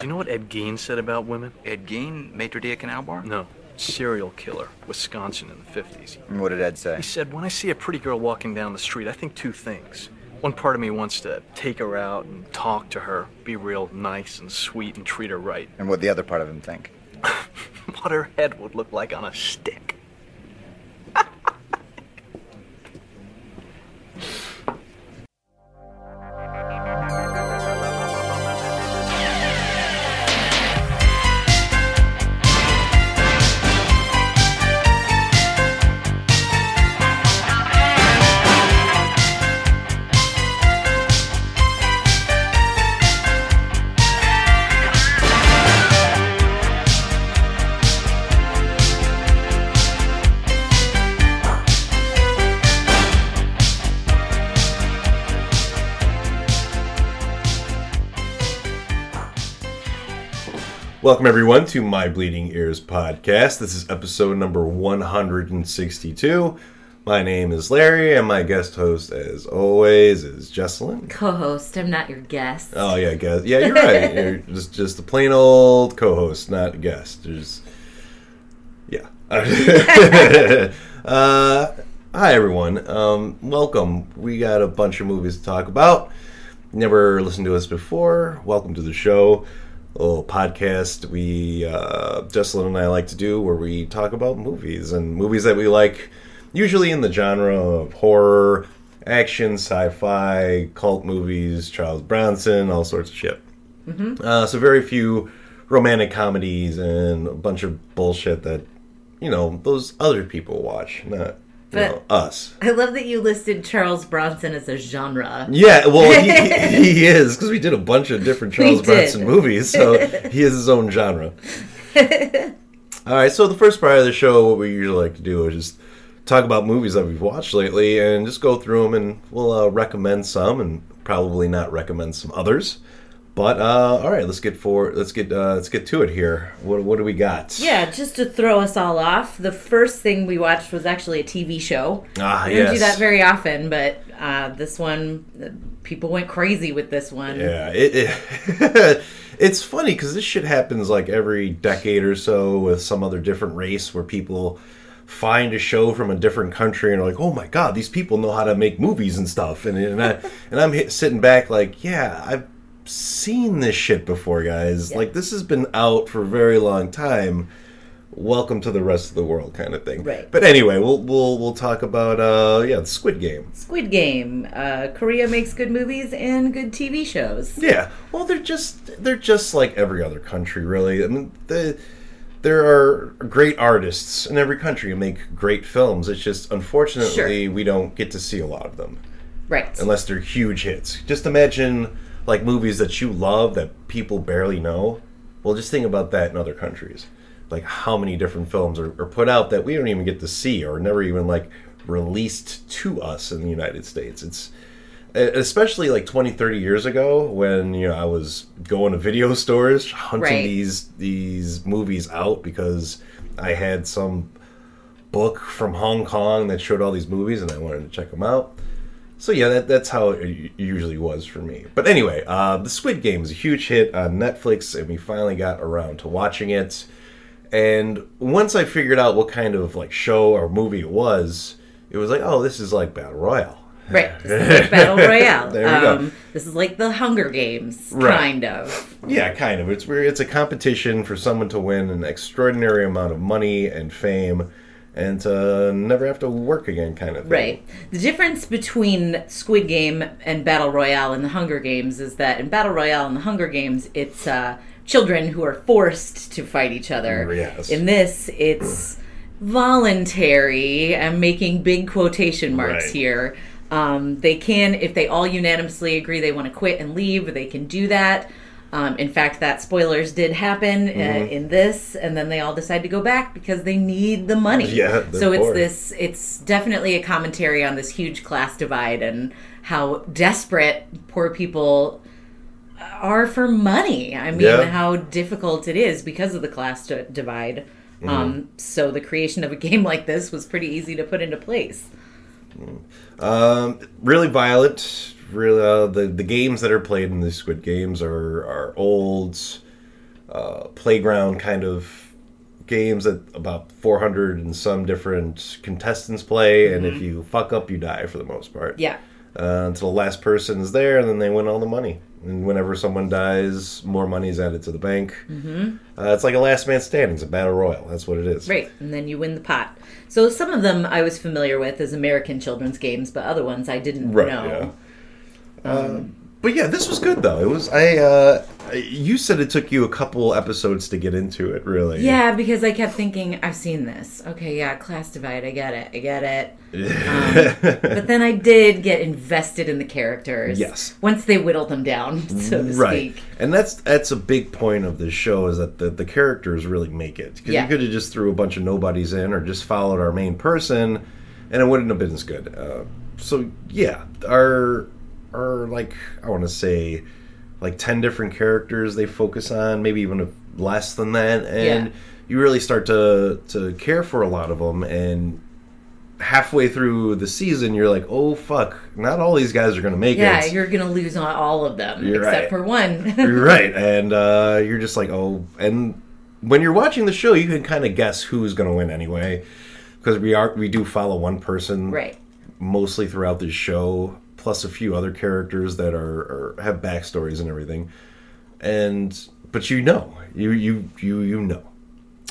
You know what Ed Gein said about women? Ed Gein, Maitre d' Canal Bar? No. Serial killer, Wisconsin in the 50s. And what did Ed say? He said, When I see a pretty girl walking down the street, I think two things. One part of me wants to take her out and talk to her, be real nice and sweet and treat her right. And what the other part of him think? what her head would look like on a stick. Welcome, everyone, to My Bleeding Ears podcast. This is episode number 162. My name is Larry, and my guest host, as always, is Jesselyn. co-host. I'm not your guest. Oh, yeah, guest. Yeah, you're right. you're just, just a plain old co host, not a guest. There's. Yeah. uh, hi, everyone. Um, welcome. We got a bunch of movies to talk about. Never listened to us before. Welcome to the show little podcast we uh, and I like to do where we talk about movies and movies that we like, usually in the genre of horror, action, sci-fi, cult movies, Charles Bronson, all sorts of shit. Mm-hmm. Uh, so very few romantic comedies and a bunch of bullshit that you know those other people watch, not you know, us. I love that you listed Charles Bronson as a genre. Yeah, well, he, he is because we did a bunch of different Charles Bronson movies, so he is his own genre. All right, so the first part of the show, what we usually like to do is just talk about movies that we've watched lately and just go through them, and we'll uh, recommend some and probably not recommend some others. But uh, all right, let's get for let's get uh, let's get to it here. What what do we got? Yeah, just to throw us all off, the first thing we watched was actually a TV show. Ah, we don't do that very often, but uh, this one, uh, people went crazy with this one. Yeah, it, it it's funny because this shit happens like every decade or so with some other different race where people find a show from a different country and are like, oh my god, these people know how to make movies and stuff, and and, I, and I'm sitting back like, yeah, I've seen this shit before, guys. Like this has been out for a very long time. Welcome to the rest of the world, kind of thing. Right. But anyway, we'll we'll we'll talk about uh yeah, the Squid Game. Squid Game. Uh, Korea makes good movies and good TV shows. Yeah, well, they're just they're just like every other country, really. I mean, the, there are great artists in every country who make great films. It's just unfortunately Sure. we don't get to see a lot of them Right. unless they're huge hits. Just imagine like movies that you love that people barely know. Well, just think about that in other countries. Like how many different films are, are put out that we don't even get to see or never even like released to us in the United States. It's especially like 20 30 years ago when you know I was going to video stores hunting Right. these these movies out because I had some book from Hong Kong that showed all these movies and I wanted to check them out. So yeah, that, that's how it usually was for me. But anyway, uh, the Squid Game is a huge hit on Netflix, and we finally got around to watching it. And once I figured out what kind of like show or movie it was, it was like, oh, this is like Battle Royale. Right. This is like Battle Royale. Um, There we go. This is like the Hunger Games, Right. kind of. Yeah, kind of. It's where it's a competition for someone to win an extraordinary amount of money and fame, and to never have to work again, kind of thing. Right. The difference between Squid Game and Battle Royale and the Hunger Games is that in Battle Royale and the Hunger Games, it's uh, children who are forced to fight each other. Mm, yes. In this, it's voluntary. I'm making big quotation marks Right. here. Um, they can, if they all unanimously agree they want to quit and leave, they can do that. Um, in fact, that spoilers did happen uh, Mm-hmm. in this, and then they all decide to go back because they need the money. Yeah, so it's this. It's definitely a commentary on this huge class divide and how desperate poor people are for money. I mean, Yeah. how difficult it is because of the class di- divide. Mm-hmm. Um, so the creation of a game like this was pretty easy to put into place. Um, really violent. Really, uh, the the games that are played in the Squid Games are are old, playground kind of games that about 400 and some different contestants play, and if you fuck up, you die for the most part. Yeah. Uh, until the last person is there, and then they win all the money. And whenever someone dies, more money is added to the bank. Mm-hmm. Uh, it's like a last man standing. It's a battle royal. That's what it is. Right, and then you win the pot. So some of them I was familiar with as American children's games, but other ones I didn't Right. know. Yeah. Uh, but yeah, this was good though. It was. I. Uh, you said it took you a couple episodes to get into it. Really. Yeah, because I kept thinking, I've seen this. Okay, yeah, class divide, I get it, I get it. Um, but then I did get invested in the characters. Yes. Once they whittled them down, so to right speak. and that's that's a big point of this show is that the, the characters really make it because Yeah. you could have just threw a bunch of nobodies in or just followed our main person and it wouldn't have been as good uh, so yeah our our like i want to say like 10 different characters they focus on maybe even less than that and Yeah. you really start to to care for a lot of them and halfway through the season you're like oh fuck not all these guys are gonna make Yeah, it Yeah, you're gonna lose on all of them You're except right. for one. you're right, and uh, you're just like, oh, and when you're watching the show, you can kind of guess who's going to win anyway, because we are we do follow one person right. mostly throughout the show, plus a few other characters that are, are have backstories and everything, and but you know, you you you you know,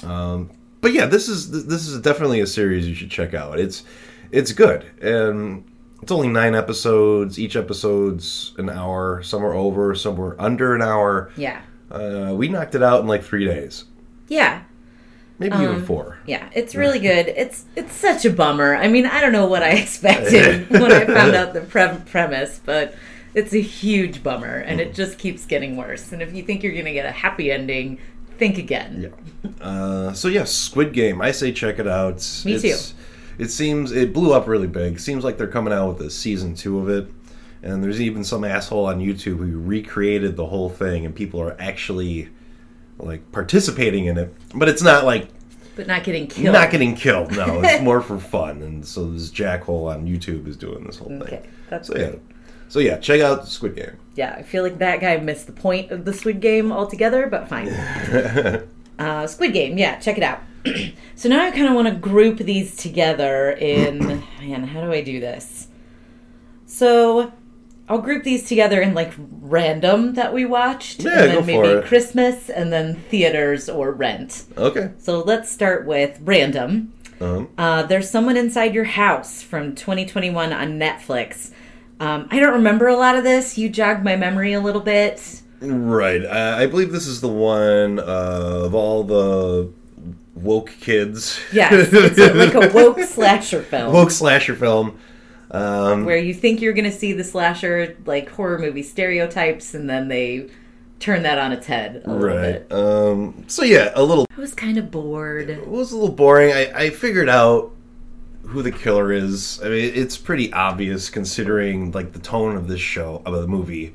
um, but yeah, this is this is definitely a series you should check out. It's it's good, and it's only nine episodes. Each episode's an hour. Some are over, some were under an hour. Yeah. Uh, we knocked it out in like three days, Yeah. Maybe even four. Yeah, it's really good. It's it's such a bummer. I mean, I don't know what I expected when I found out the pre- premise, but it's a huge bummer, and it just keeps getting worse. And if you think you're going to get a happy ending, think again. Uh, so yeah, Squid Game. I say check it out. Me It's- It seems it blew up really big. Seems like they're coming out with a season two of it, and there's even some asshole on YouTube who recreated the whole thing, and people are actually like participating in it. But it's not like But not getting killed. not getting killed. No, it's more for fun. And so this jackhole on YouTube is doing this whole thing. Okay, that's so yeah, so yeah, check out Squid Game. Yeah, I feel like that guy missed the point of the Squid Game altogether, but fine. uh, Squid Game, yeah, check it out. so now I kind of want to group these together in. man, how do I do this? So I'll group these together in like random that we watched, Yeah, and then maybe. Christmas, and then theaters or rent. Okay. So let's start with random. Um, Uh, there's someone inside your house from 2021 on Netflix. Um, I don't remember a lot of this. You jogged my memory a little bit. Right. Uh, I believe this is the one uh, of all the woke kids. Yes, it's a, like a woke slasher film woke slasher film. Um, where you think you're going to see the slasher like horror movie stereotypes, and then they turn that on its head a little right. bit. Um, so yeah, a little. I was kind of bored. It was a little boring. I, I figured out who the killer is. I mean, it's pretty obvious considering like the tone of this show of the movie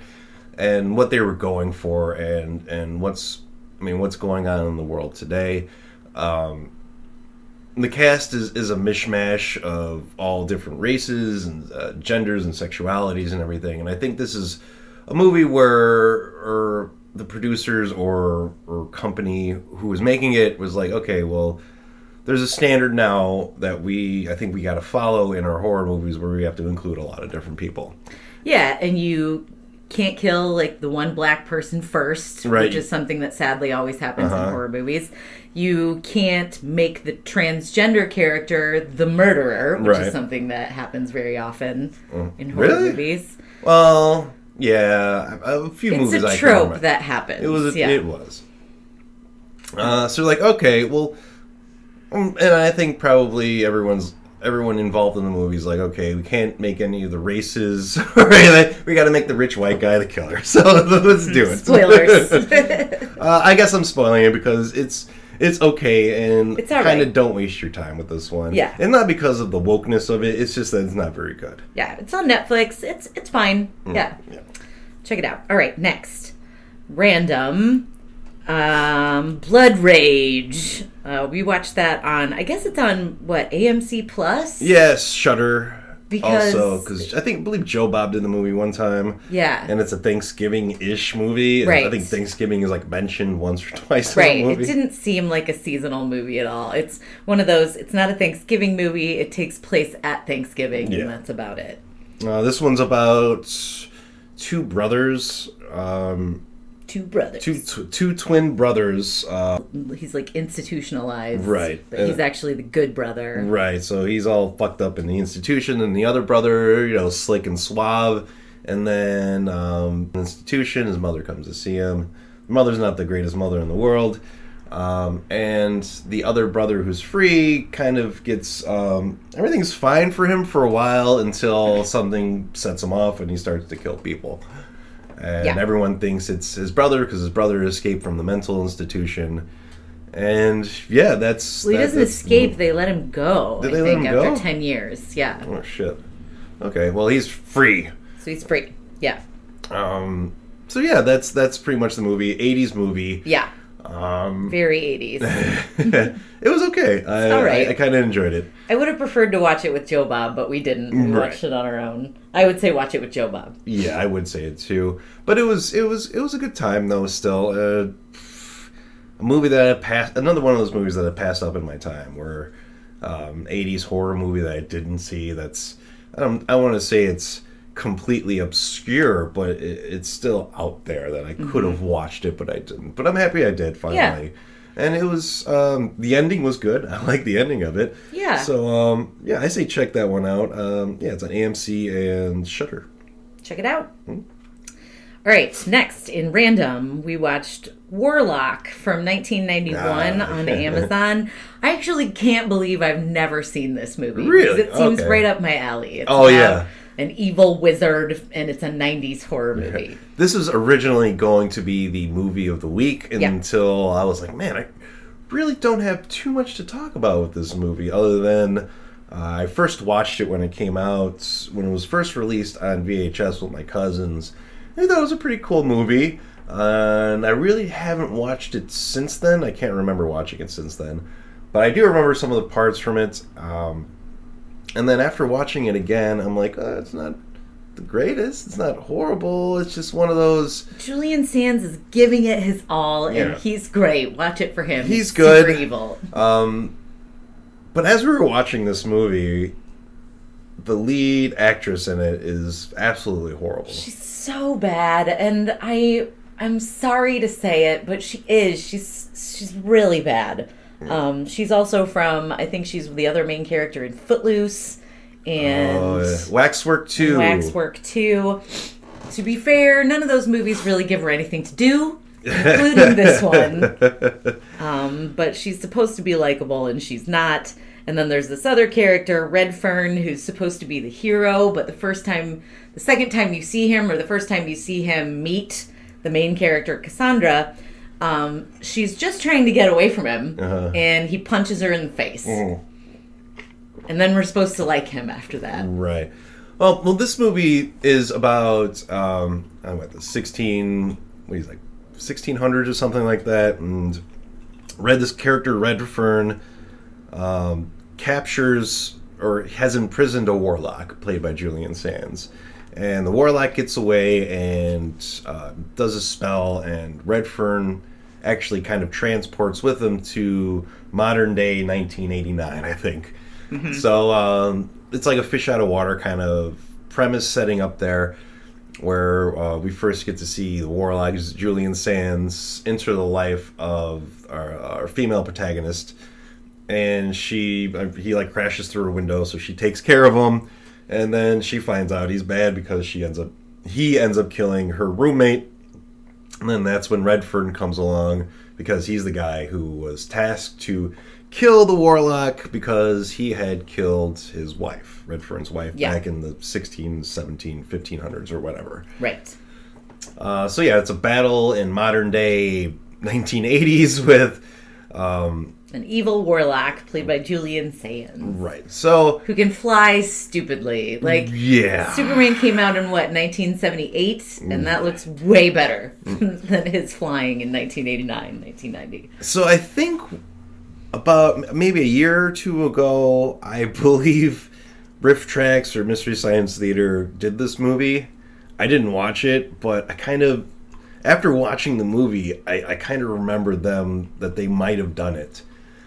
and what they were going for and and what's I mean what's going on in the world today. Um, the cast is, is a mishmash of all different races and uh, genders and sexualities and everything. And I think this is a movie where or the producers or or company who was making it was like, okay, well, there's a standard now that we I think we got to follow in our horror movies where we have to include a lot of different people. Yeah, and you can't kill like the one black person first, Right. which is something that sadly always happens Uh-huh. in horror movies. You can't make the transgender character the murderer, which Right. is something that happens very often in horror Really? movies. Well, yeah, a few It's movies I a trope that happens. It was. A, yeah. It was. Uh, so like, okay, well, um, and I think probably everyone's everyone involved in the movie is like, okay, we can't make any of the races. We got to make the rich white guy the killer. So let's do it. Spoilers. uh, I guess I'm spoiling it because it's it's okay and It's kind of right. don't waste your time with this one. Yeah. and not because of the wokeness of it. It's just that it's not very good. yeah, it's on Netflix. It's it's fine. Yeah. yeah. Check it out. All right, next. Random. Um, Blood Rage. Uh, we watched that on, I guess it's on, what, AMC Plus? Yes, Shudder. Because also because I think I believe Joe Bob did the movie one time. Yeah. and it's a Thanksgiving-ish movie. Right. I think Thanksgiving is like mentioned once or twice. Right. in the It didn't seem like a seasonal movie at all. It's one of those, it's not a Thanksgiving movie. It takes place at Thanksgiving, Yeah. and that's about it. Uh, this one's about two brothers, um, Two brothers. two tw- two twin brothers. Uh, he's like institutionalized. Right. But he's actually the good brother. right, so he's all fucked up in the institution, and the other brother, you know, slick and suave. And then um, institution, his mother comes to see him. Mother's not the greatest mother in the world. Um, and the other brother who's free kind of gets um, everything's fine for him for a while until something sets him off and he starts to kill people. And Yeah. everyone thinks it's his brother because his brother escaped from the mental institution. And yeah, that's Well, he that- doesn't escape. They let him go. Did I they let him after go? ten years. Yeah. Oh shit. Okay, well he's free. So he's free. Yeah. Um, so yeah, that's that's pretty much the movie. '80s movie. Yeah. Um, Very eighties. it was okay. I, all right. I, I kind of enjoyed it. I would have preferred to watch it with Joe Bob, but we didn't. We Right. watched it on our own. I would say watch it with Joe Bob. Yeah, I would say it too. But it was it was it was a good time though. Still, uh, a movie that I passed. Another one of those movies that I passed up in my time. Where um, '80s horror movie that I didn't see. That's I don't. I want to say it's completely obscure, but it, it's still out there that I could have watched it, but I didn't. But I'm happy I did finally. And it was um, the ending was good. I like the ending of it. Yeah. So um, yeah, I say check that one out. Um, yeah, it's on AMC and Shudder. Check it out. All right, next in random, we watched Warlock from 1991 Ah. on Amazon. I actually can't believe I've never seen this movie. Really? It seems Okay. right up my alley. It's Oh, about yeah. An evil wizard, and it's a 90s horror movie. This was originally going to be the movie of the week Yeah. until I was like, man, I really don't have too much to talk about with this movie other than uh, I first watched it when it came out, when it was first released on VHS with my cousins. I thought it was a pretty cool movie. and I really haven't watched it since then. I can't remember watching it since then. But I do remember some of the parts from it. Um, and then after watching it again, I'm like, uh, it's not the greatest. It's not horrible. It's just one of those. Julian Sands is giving it his all, and Yeah. he's great. Watch it for him. He's super good. evil. Um, but as we were watching this movie, the lead actress in it is absolutely horrible. She's so bad, and I I'm sorry to say it, but she is. She's she's really bad. Um, she's also from I think she's the other main character in Footloose and Oh, yeah. Waxwork too. Waxwork too. To be fair, none of those movies really give her anything to do, including this one. Um, but she's supposed to be likable, and she's not. And then there's this other character, Redfern, who's supposed to be the hero, but the first time, the second time you see him, or the first time you see him meet the main character, Cassandra, um, she's just trying to get away from him, Uh-huh. and he punches her in the face. Mhm. And then we're supposed to like him after that. Right. Well, well, this movie is about um, I don't know, the sixteen, what is it, like sixteen hundreds or something like that, and read this character Redfern um, captures or has imprisoned a warlock played by Julian Sands, and the warlock gets away and uh, does a spell, and Redfern actually kind of transports with him to modern day 1989, I think. So um, it's like a fish out of water kind of premise setting up there, where uh, we first get to see the warlock Julian Sands enter the life of our, our female protagonist, and she uh, he like crashes through a window, so she takes care of him, and then she finds out he's bad because she ends up he ends up killing her roommate, and then that's when Redfern comes along because he's the guy who was tasked to kill the warlock because he had killed his wife, Redfern's wife, Yeah. back in the 16, 17, 1500s or whatever. Right. Uh, so yeah, it's a battle in modern day 1980s with um, An evil warlock played by mm. Julian Sands, right. So who can fly stupidly. Like, yeah, Superman came out in what 1978, mm. and that looks way better mm. than his flying in 1989, 1990. So I think about maybe a year or two ago, I believe RiffTrax or Mystery Science Theater did this movie. I didn't watch it, but I kind of, after watching the movie, I, I kind of remember them that they might have done it.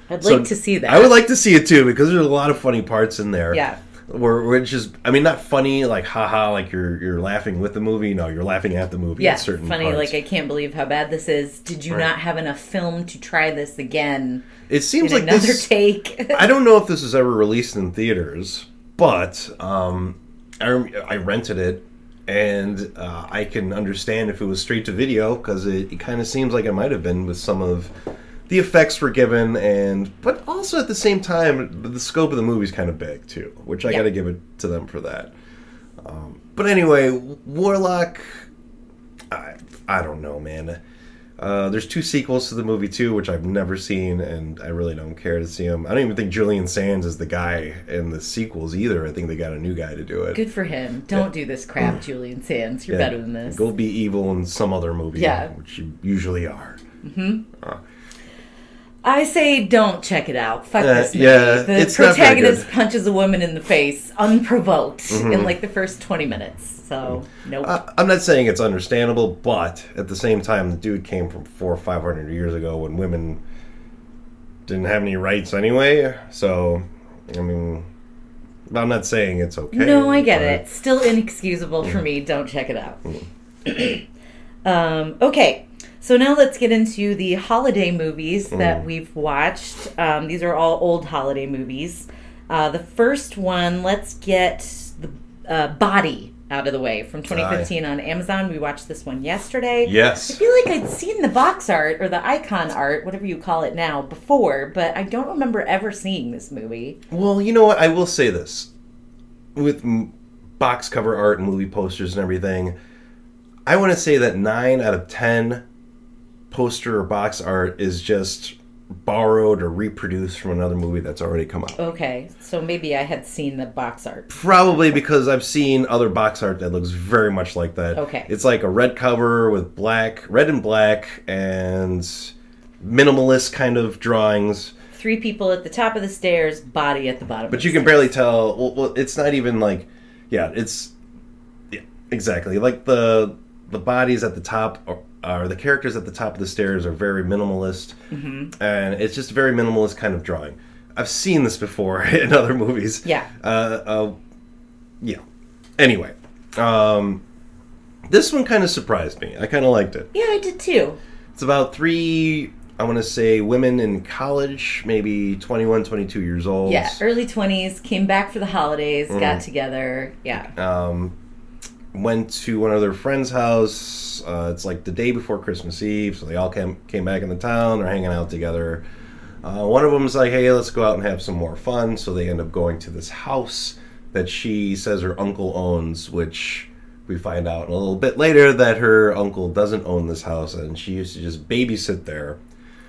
I'd So like to see that. I would like to see it too because there's a lot of funny parts in there. Yeah. Where, it's just, I mean, not funny like haha, like you're you're laughing with the movie. No, you're laughing at the movie. Yeah, at certain funny. parts. Like I can't believe how bad this is. Did you Right. not have enough film to try this again? it seems like another this. take. I don't know if this was ever released in theaters, but um, I, I rented it, and uh, I can understand if it was straight to video because it, it kind of seems like it might have been with some of the effects were given, and but also at the same time the scope of the movie is kind of big too, which I Yeah. got to give it to them for that. Um, but anyway, Warlock, I, I don't know, man. Uh, there's two sequels to the movie too, which I've never seen, and I really don't care to see them. I don't even think Julian Sands is the guy in the sequels either. I think they got a new guy to do it. Good for him. Don't do this crap, Julian Sands. You're Yeah. better than this. Go be evil in some other movie, Yeah. which you usually are. I say don't check it out. Fuck Uh, this movie. yeah, the it's protagonist punches a woman in the face unprovoked Mm-hmm. in like the first 20 minutes. So, nope. I, I'm not saying it's understandable, but at the same time, the dude came from four or five hundred years ago when women didn't have any rights anyway. So, I mean, I'm not saying it's okay. no, I get it. Still inexcusable for me. Don't check it out. um, okay. So now let's get into the holiday movies that we've watched. Um, these are all old holiday movies. Uh, the first one, let's get the uh, Body out of the way from 2015 on Amazon. We watched this one yesterday. Yes. I feel like I'd seen the box art or the icon art, whatever you call it now, before, but I don't remember ever seeing this movie. Well, you know what? I will say this with m- box cover art and movie posters and everything. I want to say that nine out of ten poster or box art is just borrowed or reproduced from another movie that's already come out. Okay, so maybe I had seen the box art. Probably because I've seen other box art that looks very much like that. Okay. It's like a red cover with black, red and black, and minimalist kind of drawings. Three people at the top of the stairs, body at the bottom. But you can barely tell. Well, well, it's not even like, yeah, it's yeah, exactly like the the bodies at the top are, are the characters at the top of the stairs are very minimalist, Mm-hmm. and it's just a very minimalist kind of drawing. I've seen this before in other movies. Yeah. Uh, uh, yeah. Anyway, um, this one kind of surprised me. I kind of liked it. Yeah, I did too. It's about three. I want to say women in college, maybe 21, 22 years old. Yeah, early 20s, came back for the holidays, Mm. got together. Yeah. um, went to one of their friends' house. Uh, it's like the day before Christmas Eve, so they all came came back in the town. They're hanging out together. Uh, one of them's like, "Hey, let's go out and have some more fun." So they end up going to this house that she says her uncle owns, which we find out a little bit later that her uncle doesn't own this house, and she used to just babysit there.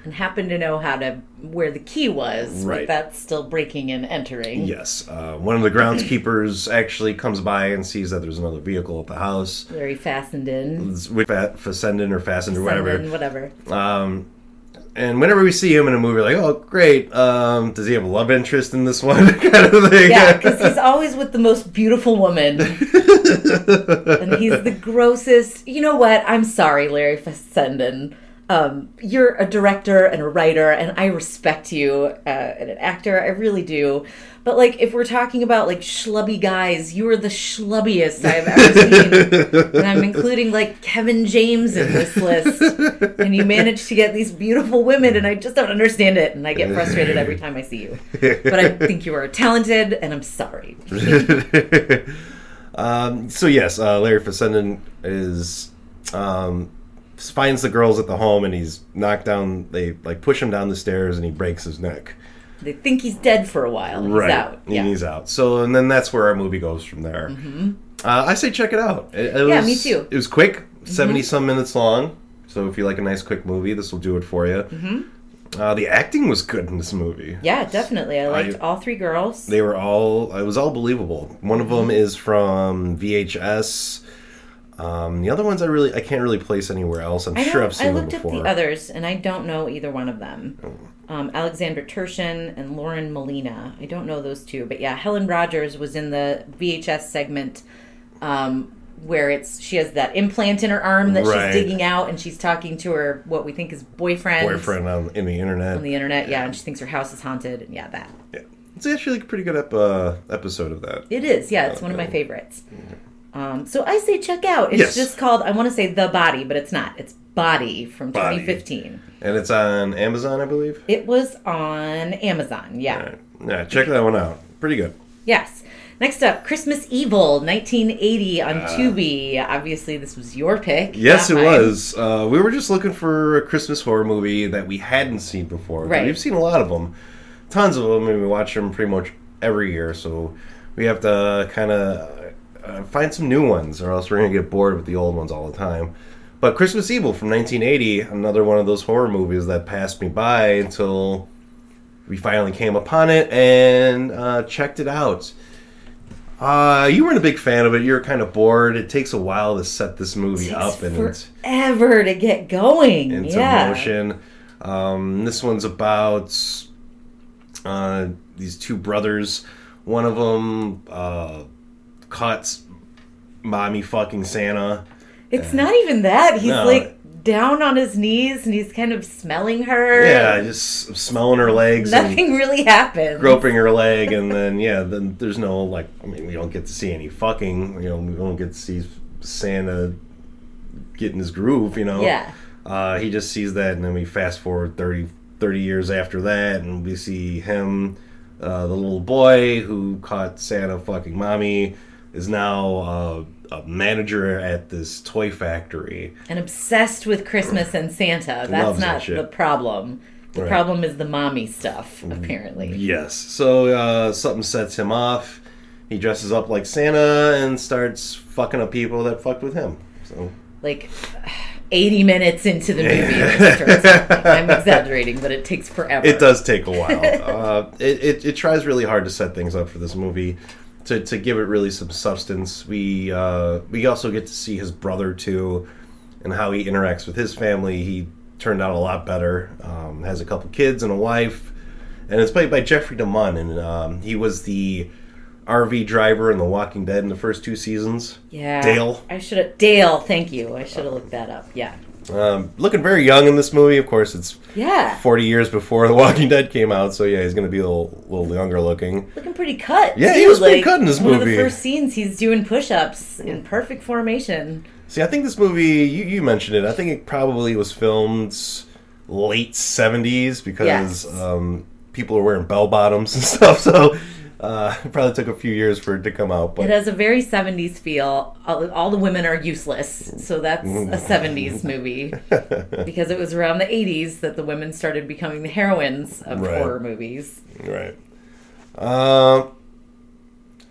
And happened to know how to, where the key was. Right. But that's still breaking and entering. Yes, uh, one of the groundskeepers actually comes by and sees that there's another vehicle at the house. Very fastened in. With fa- Fassenden or Fastened or whatever. Whatever. Um, and whenever we see him in a movie, like, oh, great. Um, does he have a love interest in this one? kind of thing. Yeah, because he's always with the most beautiful woman. and he's the grossest. You know what? I'm sorry, Larry Fessenden. Um, you're a director and a writer, and I respect you uh, and an actor. I really do. But like, if we're talking about like schlubby guys, you are the schlubbiest I've ever seen. and I'm including like Kevin James in this list. And you manage to get these beautiful women, and I just don't understand it. And I get frustrated every time I see you. But I think you are talented, and I'm sorry. um, so yes, uh, Larry Fessenden is um, finds the girls at the home, and he's knocked down. They like push him down the stairs, and he breaks his neck. They think he's dead for a while. And He's out. and Yeah. he's out. So and then that's where our movie goes from there. Uh, I say check it out. It, it Yeah, was, me too. It was quick, 70 some minutes long. So if you like a nice quick movie, this will do it for you. Mm-hmm. Uh, the acting was good in this movie. Yeah, definitely. I liked I- all three girls. They were all. It was all believable. One of them is from VHS. Um, the other ones I really I can't really place anywhere else. I'm I, sure I've seen I them looked up before. the others, and I don't know either one of them. Oh. Um, Alexandra Turshen and Lauren Molina. I don't know those two, but yeah, Helen Rogers was in the VHS segment um, where it's she has that implant in her arm that Right. she's digging out, and she's talking to her what we think is boyfriend, Boyfriend on in the internet. on the internet. Yeah, and she thinks her house is haunted. And yeah, that yeah. It's actually a pretty good ep- uh, episode of that. it is. Yeah, it's one of my favorites. Um, so I say check out. It's Yes. just called I want to say the body, but it's not. It's Body from Body. 2015. And it's on Amazon, I believe. It was on Amazon. Yeah. Right. Yeah, check that one out. Pretty good. Yes. Next up, Christmas Evil, 1980 on Uh, Tubi. Obviously, this was your pick. Yes, it mine. was. Uh, we were just looking for a Christmas horror movie that we hadn't seen before. Right. We've seen a lot of them, tons of them, and we watch them pretty much every year. So we have to kind of uh, find some new ones, or else we're gonna get bored with the old ones all the time. But Christmas Evil from 1980, another one of those horror movies that passed me by until we finally came upon it and uh, checked it out. Uh, you weren't a big fan of it. You were kind of bored. It takes a while to set this movie up and Forever to get going. into yeah. motion. Um, this one's about uh, these two brothers. One of them uh, caught s- mommy fucking Santa. It's not even that. He's No. like down on his knees and he's kind of smelling her. Yeah, just smelling her legs Nothing really happened. groping her leg, and then yeah, then there's no like. I mean, we don't get to see any fucking. You know, we don't get to see Santa getting his groove. You know. Yeah. Uh, he just sees that, and then we fast forward 30, 30 years after that, and we see him, uh, the little boy who caught Santa fucking mommy, is now uh, a manager at this toy factory. And obsessed with Christmas and Santa. That's Loves that not shit. the problem. The Right. problem is the mommy stuff, apparently. Yes. So uh, something sets him off. He dresses up like Santa and starts fucking up people that fucked with him. So like 80 minutes into the movie it starts happening. i'm exaggerating but it takes forever It does take a while. uh, it, it, it tries really hard to set things up for this movie, to, to give it really some substance. We uh, we also get to see his brother too, and how he interacts with his family. He turned out a lot better. Um, has a couple kids and a wife, and it's played by Jeffrey DeMunn, and um, he was the RV driver in The Walking Dead in the first two seasons. yeah Dale. i should have dale thank you i should have looked that up yeah Um, looking very young in this movie. Of course, it's yeah 40 years before The Walking Dead came out, so yeah, he's going to be a little, little younger looking. looking pretty cut Yeah, too. he was pretty cut in this one of the first scenes he's doing push-ups in perfect formation See, I think this movie, you, you mentioned it, I think it probably was filmed late 70s because Yes. um, people were wearing bell bottoms and stuff, so uh, probably took a few years for it to come out. But it has a very 70s feel all, all the women are useless so that's a 70s movie because it was around the 80s that the women started becoming the heroines of Right. horror movies Right. Um,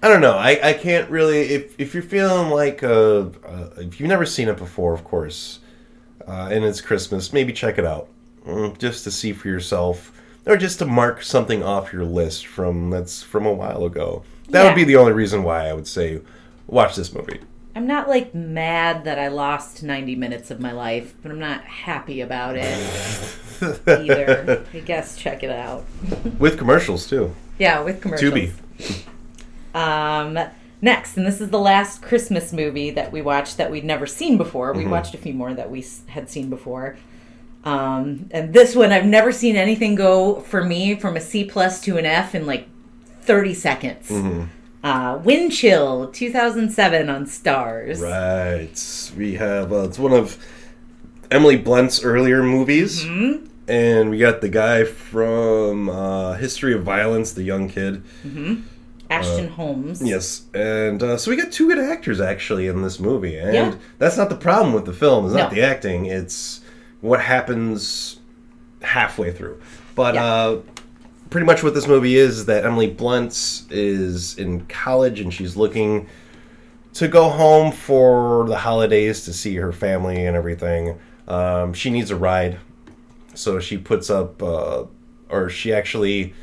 I don't know. I, I can't really. If if you're feeling like uh, uh, if you've never seen it before, of course, uh, and it's Christmas, maybe check it out Mm, just to see for yourself, or just to mark something off your list from that's from a while ago. That Yeah. would be the only reason why I would say watch this movie. I'm not like mad that I lost 90 minutes of my life, but I'm not happy about it either. I guess check it out. With commercials too. Yeah, with commercials. Tubi. Um, next, and this is the last Christmas movie that we watched that we'd never seen before. We watched a few more that we had seen before. Um, and this one, I've never seen anything go for me from a C plus to an F in like 30 seconds. Uh, Wind Chill, 2007 on Starz. Right. We have uh, it's one of Emily Blunt's earlier movies, and we got the guy from uh, History of Violence, the young kid. Ashton Holmes. Yes, and uh, so we got two good actors actually in this movie, and Yeah. that's not the problem with the film. It's not the acting; it's what happens halfway through. But Yeah. uh, pretty much what this movie is is that Emily Blunt is in college and she's looking to go home for the holidays to see her family and everything. Um, she needs a ride, so she puts up, uh, or she actually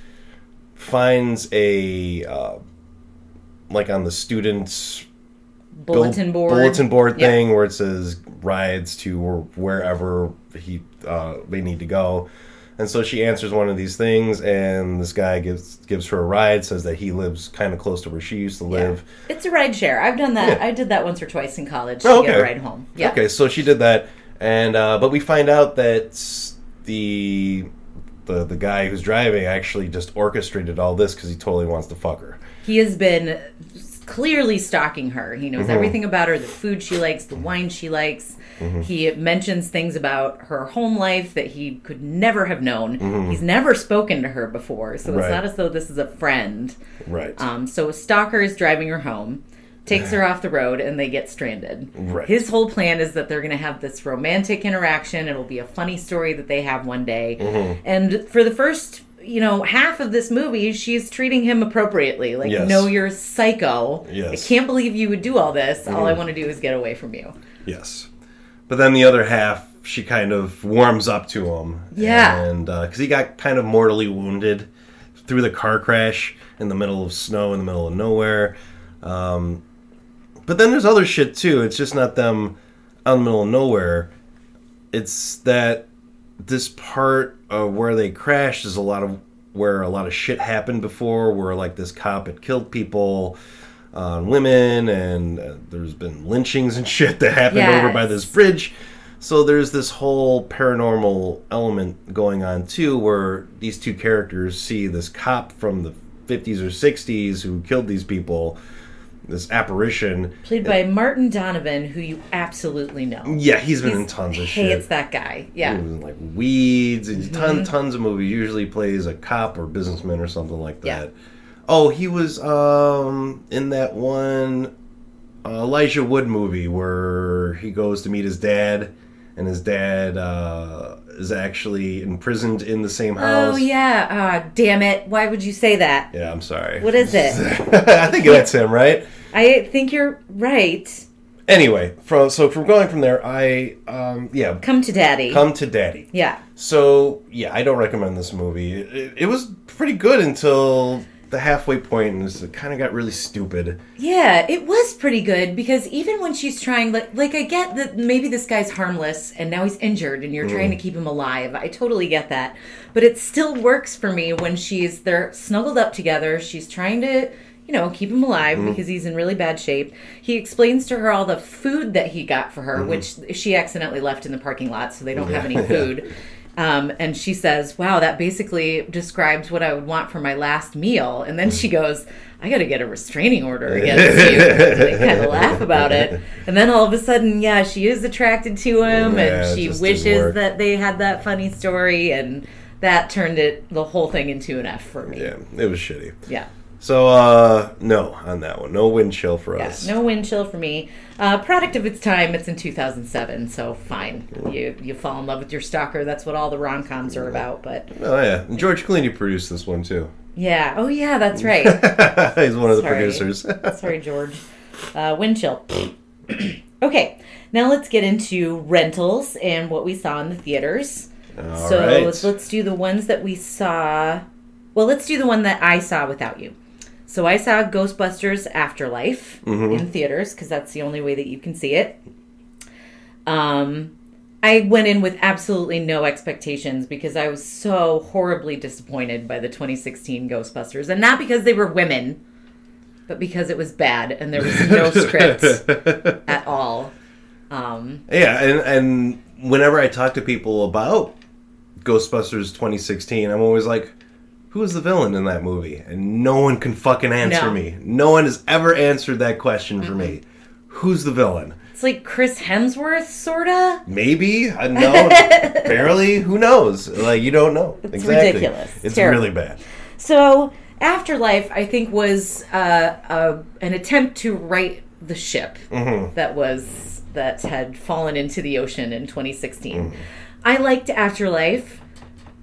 finds a uh, like on the students bulletin board. bulletin board Yeah. thing where it says rides to or wherever he uh, they need to go. And so she answers one of these things, and this guy gives gives her a ride. Says that he lives kind of close to where she used to Yeah. live. It's a ride share. I've done that. Yeah. I did that once or twice in college Oh, to get a ride home. Yeah. Okay, so she did that, and uh, but we find out that the the the guy who's driving actually just orchestrated all this because he totally wants to fuck her. He has been clearly stalking her. He Mm-hmm. knows everything about her the food she likes, the wine she likes. Mm-hmm. He mentions things about her home life that he could never have known. Mm-hmm. He's never spoken to her before, so Right. it's not as though this is a friend. Right. Um, so a stalker is driving her home, takes her off the road, and they get stranded. Right. His whole plan is that they're going to have this romantic interaction. It'll be a funny story that they have one day. Mm-hmm. And for the first, you know, half of this movie, she's treating him appropriately. Like, Yes. no, you're psycho. Yes. I can't believe you would do all this. All I Mm-hmm. want to do is get away from you. Yes. But then the other half, she kind of warms up to him. Yeah. And because he got kind of mortally wounded through the car crash in the middle of snow in the middle of nowhere. Um, but then there's other shit too. It's just not them out in the middle of nowhere. It's that this part of where they crashed is a lot of where a lot of shit happened before, where like this cop had killed people on women, and uh, there's been lynchings and shit that happened over by this bridge. So there's this whole paranormal element going on too, where these two characters see this cop from the 50s or 60s who killed these people, this apparition. Played by Martin Donovan, who you absolutely know. Yeah, he's been in tons of shit. Hey, it's that guy. He Yeah. was in, like Weeds, and Mm-hmm. ton, tons of movies. Usually plays a cop or businessman or something like Yeah. Oh, he was um in that one uh, Elijah Wood movie where he goes to meet his dad, and his dad uh, is actually imprisoned in the same house. Oh, yeah. Ah, damn it. Why would you say that? Yeah, I'm sorry. What is it? I think that's him, right? I think you're right. Anyway, from so from going from there, I um yeah, Come to daddy. come to daddy. Yeah. So yeah, I don't recommend this movie. It, it was pretty good until the halfway point, and it kind of got really stupid. Yeah, it was pretty good because even when she's trying, like, like I get that maybe this guy's harmless and now he's injured and you're trying to mm. keep him alive. I totally get that, but it still works for me when she's they're snuggled up together. She's trying to, you know, keep him alive mm-hmm. because he's in really bad shape. He explains to her all the food that he got for her, mm-hmm. which she accidentally left in the parking lot, so they don't have any food. Um, and she says, Wow, that basically describes what I would want for my last meal. And then she goes, I got to get a restraining order against you. They kind of laugh about it. And then all of a sudden, yeah, she is attracted to him Yeah, and she wishes that they had that funny story. And that turned it, the whole thing into an F for me. Yeah, it was shitty. Yeah. So uh no on that one. No wind chill for Yeah, us. no wind chill for me. Uh, product of its time. It's in 2007, so fine. You you fall in love with your stalker. That's what all the rom coms are about. But Oh yeah, and George Clooney produced this one too. yeah, oh yeah, that's right. He's one of the producers. Sorry, George. Uh, wind chill. okay, now let's get into rentals and what we saw in the theaters. All so right. let's, let's do the ones that we saw. Well, let's do the one that I saw without you. So I saw Ghostbusters Afterlife Mm-hmm. in theaters because that's the only way that you can see it. Um, I went in with absolutely no expectations because I was so horribly disappointed by the 2016 Ghostbusters, and not because they were women, but because it was bad and there was no script at all. Um, Yeah, and and whenever I talk to people about Ghostbusters 2016, I'm always like, "Who is the villain in that movie?" And no one can fucking answer No. me. No one has ever answered that question for me. Who's the villain? it's like Chris Hemsworth, sorta. Maybe I know, barely. Who knows? Like you don't know. It's exactly. ridiculous. It's terrible. really bad. So, Afterlife, I think, was uh, uh, an attempt to right the ship that was that had fallen into the ocean in 2016. I liked Afterlife.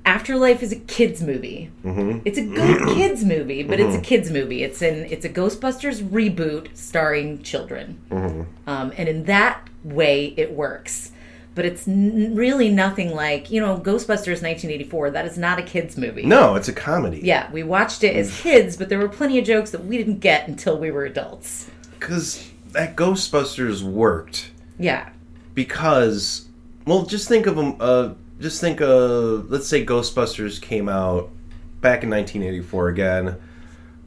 Afterlife is a kids movie. It's a good kids movie, but it's a kids movie. It's an it's a Ghostbusters reboot starring children, um, and in that way, it works. But it's n- really nothing like you know Ghostbusters 1984. That is not a kids movie. No, it's a comedy. Yeah, we watched it as kids, but there were plenty of jokes that we didn't get until we were adults. because that Ghostbusters worked Yeah. because well just think of them uh just think of let's say ghostbusters came out back in 1984 again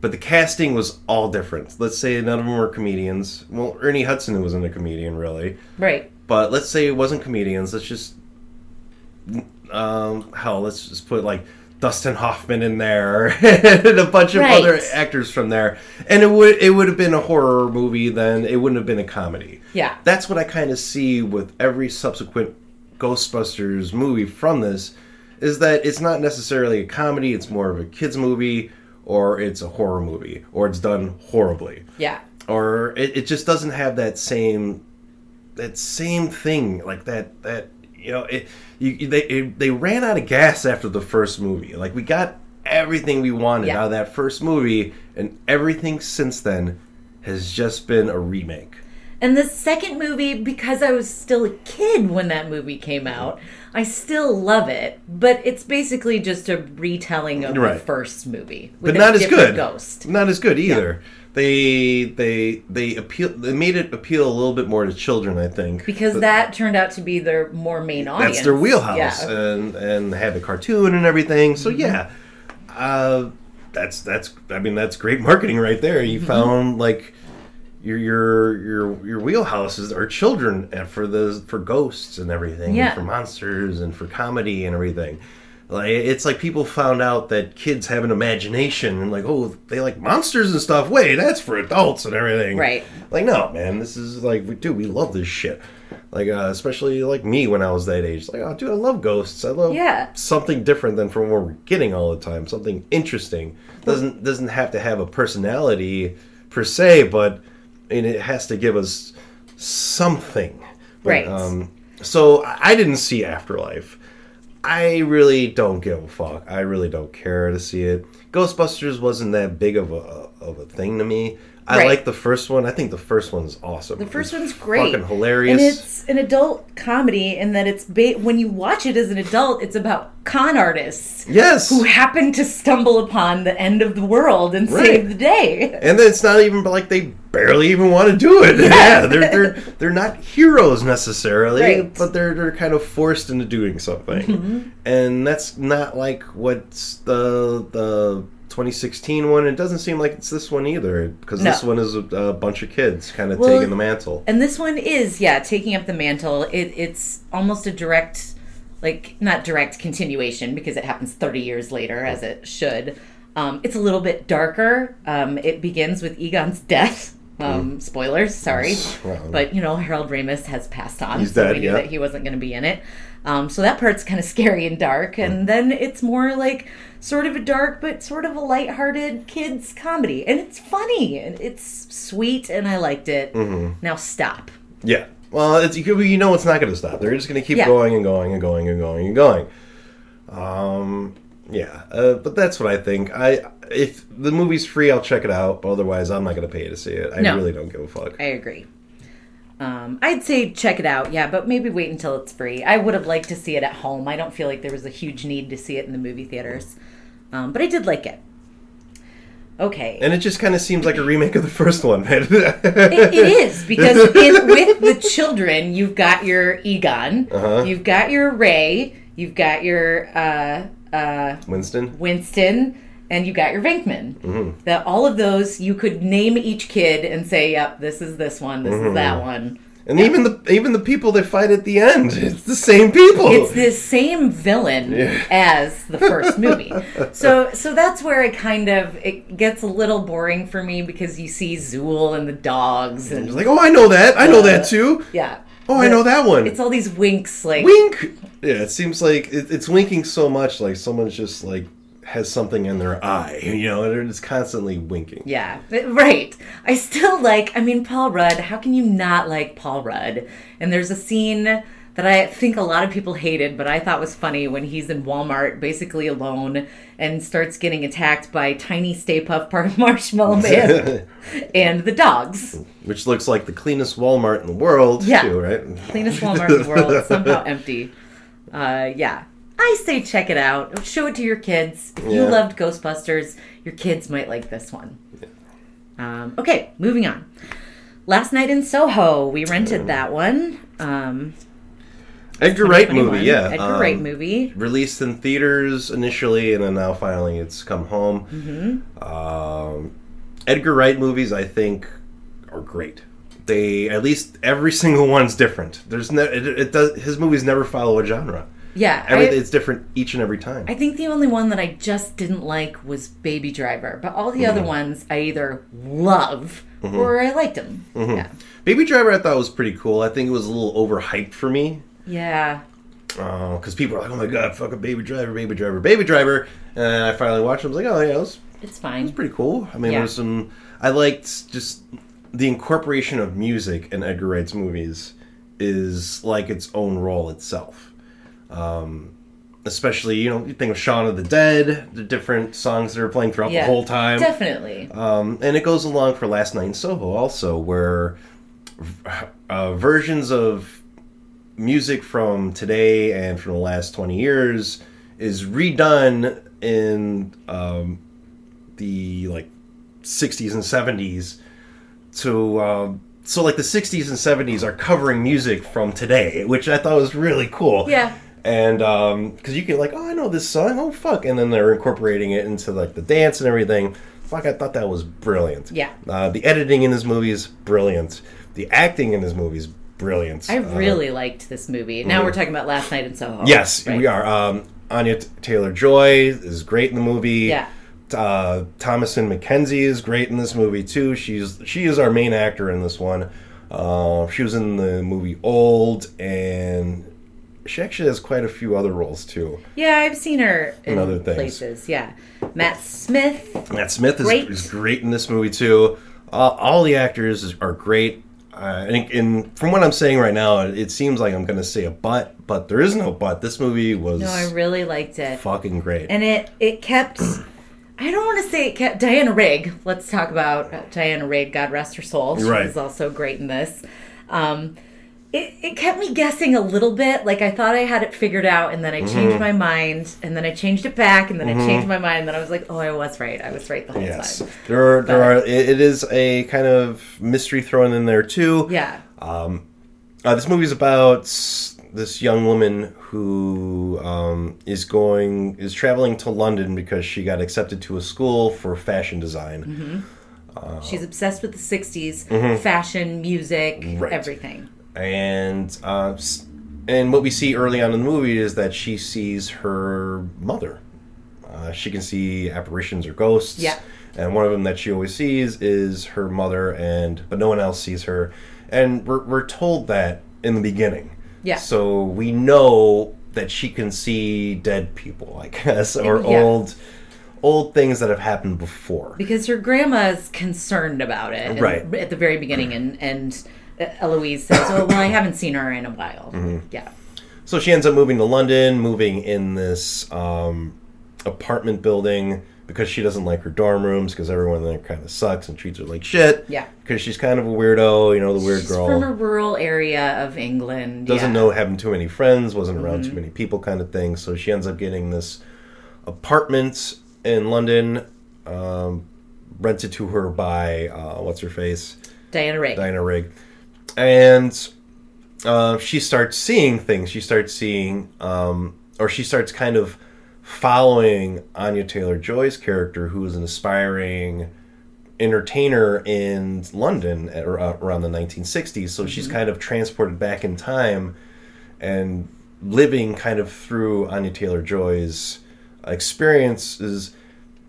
but the casting was all different. Let's say none of them were comedians. Well ernie hudson wasn't a comedian really. Right. but let's say it wasn't comedians. Let's just um hell let's just put like Dustin Hoffman in there and a bunch of Right. other actors from there. And it would it would have been a horror movie then. It wouldn't have been a comedy. Yeah. that's what I kind of see with every subsequent Ghostbusters movie from this is that it's not necessarily a comedy, it's more of a kids movie or it's a horror movie or it's done horribly Yeah. or it, it just doesn't have that same that same thing like that that you know it you they it, they ran out of gas after the first movie like we got everything we wanted Yeah. out of that first movie and everything since then has just been a remake And the second movie, because I was still a kid when that movie came out, I still love it. But it's basically just a retelling of the first movie, but a not as good. Ghost. Not as good either. They they they appeal. They made it appeal a little bit more to children, I think, Because But that turned out to be their more main audience. that's their wheelhouse, Yeah. and and they had the cartoon and everything. Mm-hmm. So yeah, uh, that's that's. I mean, that's great marketing right there. You Mm-hmm. found like. Your your your your wheelhouses are children and for the for ghosts and everything, Yeah. for monsters and for comedy and everything. Like it's like people found out that kids have an imagination and like oh they like monsters and stuff. Wait, that's for adults and everything. Right. Like no man, this is like we dude we love this shit. Like uh, especially like me when I was that age. Like oh dude I love ghosts. I love Yeah. something different than from what we're getting all the time. Something interesting. Doesn't doesn't have to have a personality per se, but and it has to give us something. But, Right. Um, so I I didn't see Afterlife. I really don't give a fuck. I really don't care to see it. Ghostbusters wasn't that big of a of a thing to me. I Right. like the first one. I think the first one's awesome. The first It's one's great. Fucking hilarious. And it's an adult comedy in that it's ba- when you watch it as an adult, it's about con artists yes. who happen to stumble upon the end of the world and Right. save the day. and it's not even like they barely even want to do it. Yeah, they're they're they're not heroes necessarily, Right. but they're they're kind of forced into doing something, Mm-hmm. and that's not like what's the the 2016 one. It doesn't seem like it's this one either, because No. this one is a, a bunch of kids kind of Well, taking the mantle. And this one is, yeah, taking up the mantle. It, it's almost a direct, like, not direct continuation because it happens 30 years later, as it should. Um, it's a little bit darker. Um, it begins with Egon's death. Um, Spoilers, sorry. Well, But, you know, Harold Ramis has passed on. He's so dead, we knew yeah. that he wasn't going to be in it. Um, so that part's kind of scary and dark. And then it's more like sort of a dark, but sort of a lighthearted kids comedy. And it's funny and it's sweet, and I liked it. Mm-hmm. Now stop. Yeah. Well, it's you, know it's not going to stop. They're just going to keep Yeah. going and going and going and going and going. Um. Yeah. Uh, but that's what I think. I if the movie's free, I'll check it out. But otherwise, I'm not going to pay to see it. I No. really don't give a fuck. I agree. Um, I'd say check it out, yeah, but maybe wait until it's free. I would have liked to see it at home. I don't feel like there was a huge need to see it in the movie theaters, um, but I did like it. Okay, And it just kind of seems like a remake of the first one, man. it, it is because with the children, you've got your Egon, Uh-huh. you've got your Ray, you've got your uh, uh, Winston. Winston, and you got your Venkman. Mm-hmm. That all of those you could name each kid and say, "Yep, this is this one, this Mm-hmm. is that one." And even the even the people that fight at the end, it's the same people. It's the same villain as the first movie. So so that's where it kind of it gets a little boring for me because you see Zuul and the dogs and like, oh, I know that. I know that too. yeah. Oh, I know that one. It's all these winks like Wink. Yeah, it seems like it, it's winking so much, like someone's just like has something in their eye. You know, they're just constantly winking. Yeah, right. I still like, I mean, Paul Rudd. How can you not like Paul Rudd? And there's a scene that I think a lot of people hated, but I thought was funny when he's in Walmart, basically alone, and starts getting attacked by tiny Stay Puft part Marshmallow Man and the dogs. Which looks like the cleanest Walmart in the world, Yeah. too, right? Cleanest Walmart in the world, somehow empty. Uh, yeah. I say check it out. Show it to your kids. If you Yeah. loved Ghostbusters, your kids might like this one. Um, okay, moving on. Last Night in Soho. We rented that one. Um, Edgar Wright 2021. movie, yeah. Edgar um, Wright movie. Released in theaters initially, and then now finally it's come home. Mm-hmm. Um, Edgar Wright movies, I think, are great. They at least every single one's different. There's no it, it does his movies never follow a genre. Yeah, I, it's different each and every time. I think the only one that I just didn't like was Baby Driver, but all the other Mm-hmm. ones I either love or I liked them. Mm-hmm. Yeah, Baby Driver, I thought was pretty cool. I think it was a little overhyped for me. yeah. Oh, because people are like, "Oh my god, fucking Baby Driver, Baby Driver, Baby Driver," and I finally watched. it. I was like, "Oh yeah, it was It's fine. It's pretty cool." I mean, Yeah. there's some. I liked just the incorporation of music in Edgar Wright's movies is like its own role itself. Um, especially, you know, you think of Shaun of the Dead, the different songs that are playing throughout Yeah, the whole time. Definitely. Um, and it goes along for Last Night in Soho also, where uh, versions of music from today and from the last 20 years is redone in um, the like 60s and 70s to um, so like the 60s and 70s are covering music from today which i thought was really cool Yeah. And um because you can like oh i know this song oh fuck and then they're incorporating it into like the dance and everything fuck i thought that was brilliant Yeah. uh, the editing in his movies brilliant the acting in his movies brilliant I Uh, really liked this movie. Now we're talking about Last Night in Soho. yes right? we are um, anya taylor joy is great in the movie Yeah. uh, Thomasin McKenzie is great in this movie too. She's she is our main actor in this one. Uh, she was in the movie Old, and she actually has quite a few other roles too. Yeah, I've seen her in other things. places. Yeah. Matt Smith. Matt Smith is Great. is great in this movie too. Uh, all the actors are great. Uh, and, and from what I'm saying right now, it seems like I'm going to say a but, but there is no but. This movie was No, I really liked it. fucking great. and it it kept I don't want to say it kept Diana Rigg. Let's talk about uh, Diana Rigg. God rest her soul. She Right. was also great in this. Um, it, it kept me guessing a little bit. Like I thought I had it figured out, and then I Mm-hmm. changed my mind, and then I changed it back, and then I changed my mind, and then I was like, oh, I was right. I was right the whole yes, time. there are, there are. It, is a kind of mystery thrown in there too. Yeah. Uh, this movie is about this young woman who um, is going is traveling to London because she got accepted to a school for fashion design, She's obsessed with the '60s fashion, music, Mm-hmm. Right. everything. And uh, and what we see early on in the movie is that she sees her mother. Uh, she can see apparitions or ghosts. Yeah. And one of them that she always sees is her mother, and but no one else sees her. And we're we're told that in the beginning. Yeah. So we know that she can see dead people, I guess, or Yeah. old old things that have happened before. because her grandma's concerned about it Right. at the very beginning and and eloise says oh well i haven't seen her in a while Mm-hmm. yeah So she ends up moving to London, moving in this um, apartment building because she doesn't like her dorm rooms because everyone there kind of sucks and treats her like shit. Yeah. Because she's kind of a weirdo, you know, the weird She's girl. from a rural area of england doesn't yeah. know having too many friends, wasn't around Mm-hmm. too many people, kind of thing. So she ends up getting this apartment in London, um, rented to her by uh, what's her face, diana rigg Diana Rigg, and uh, she starts seeing things. She starts seeing, um, or she starts kind of following Anya Taylor Joy's character, who is an aspiring entertainer in London at, ar- around the 1960s. So she's kind of transported back in time and living kind of through Anya Taylor Joy's experiences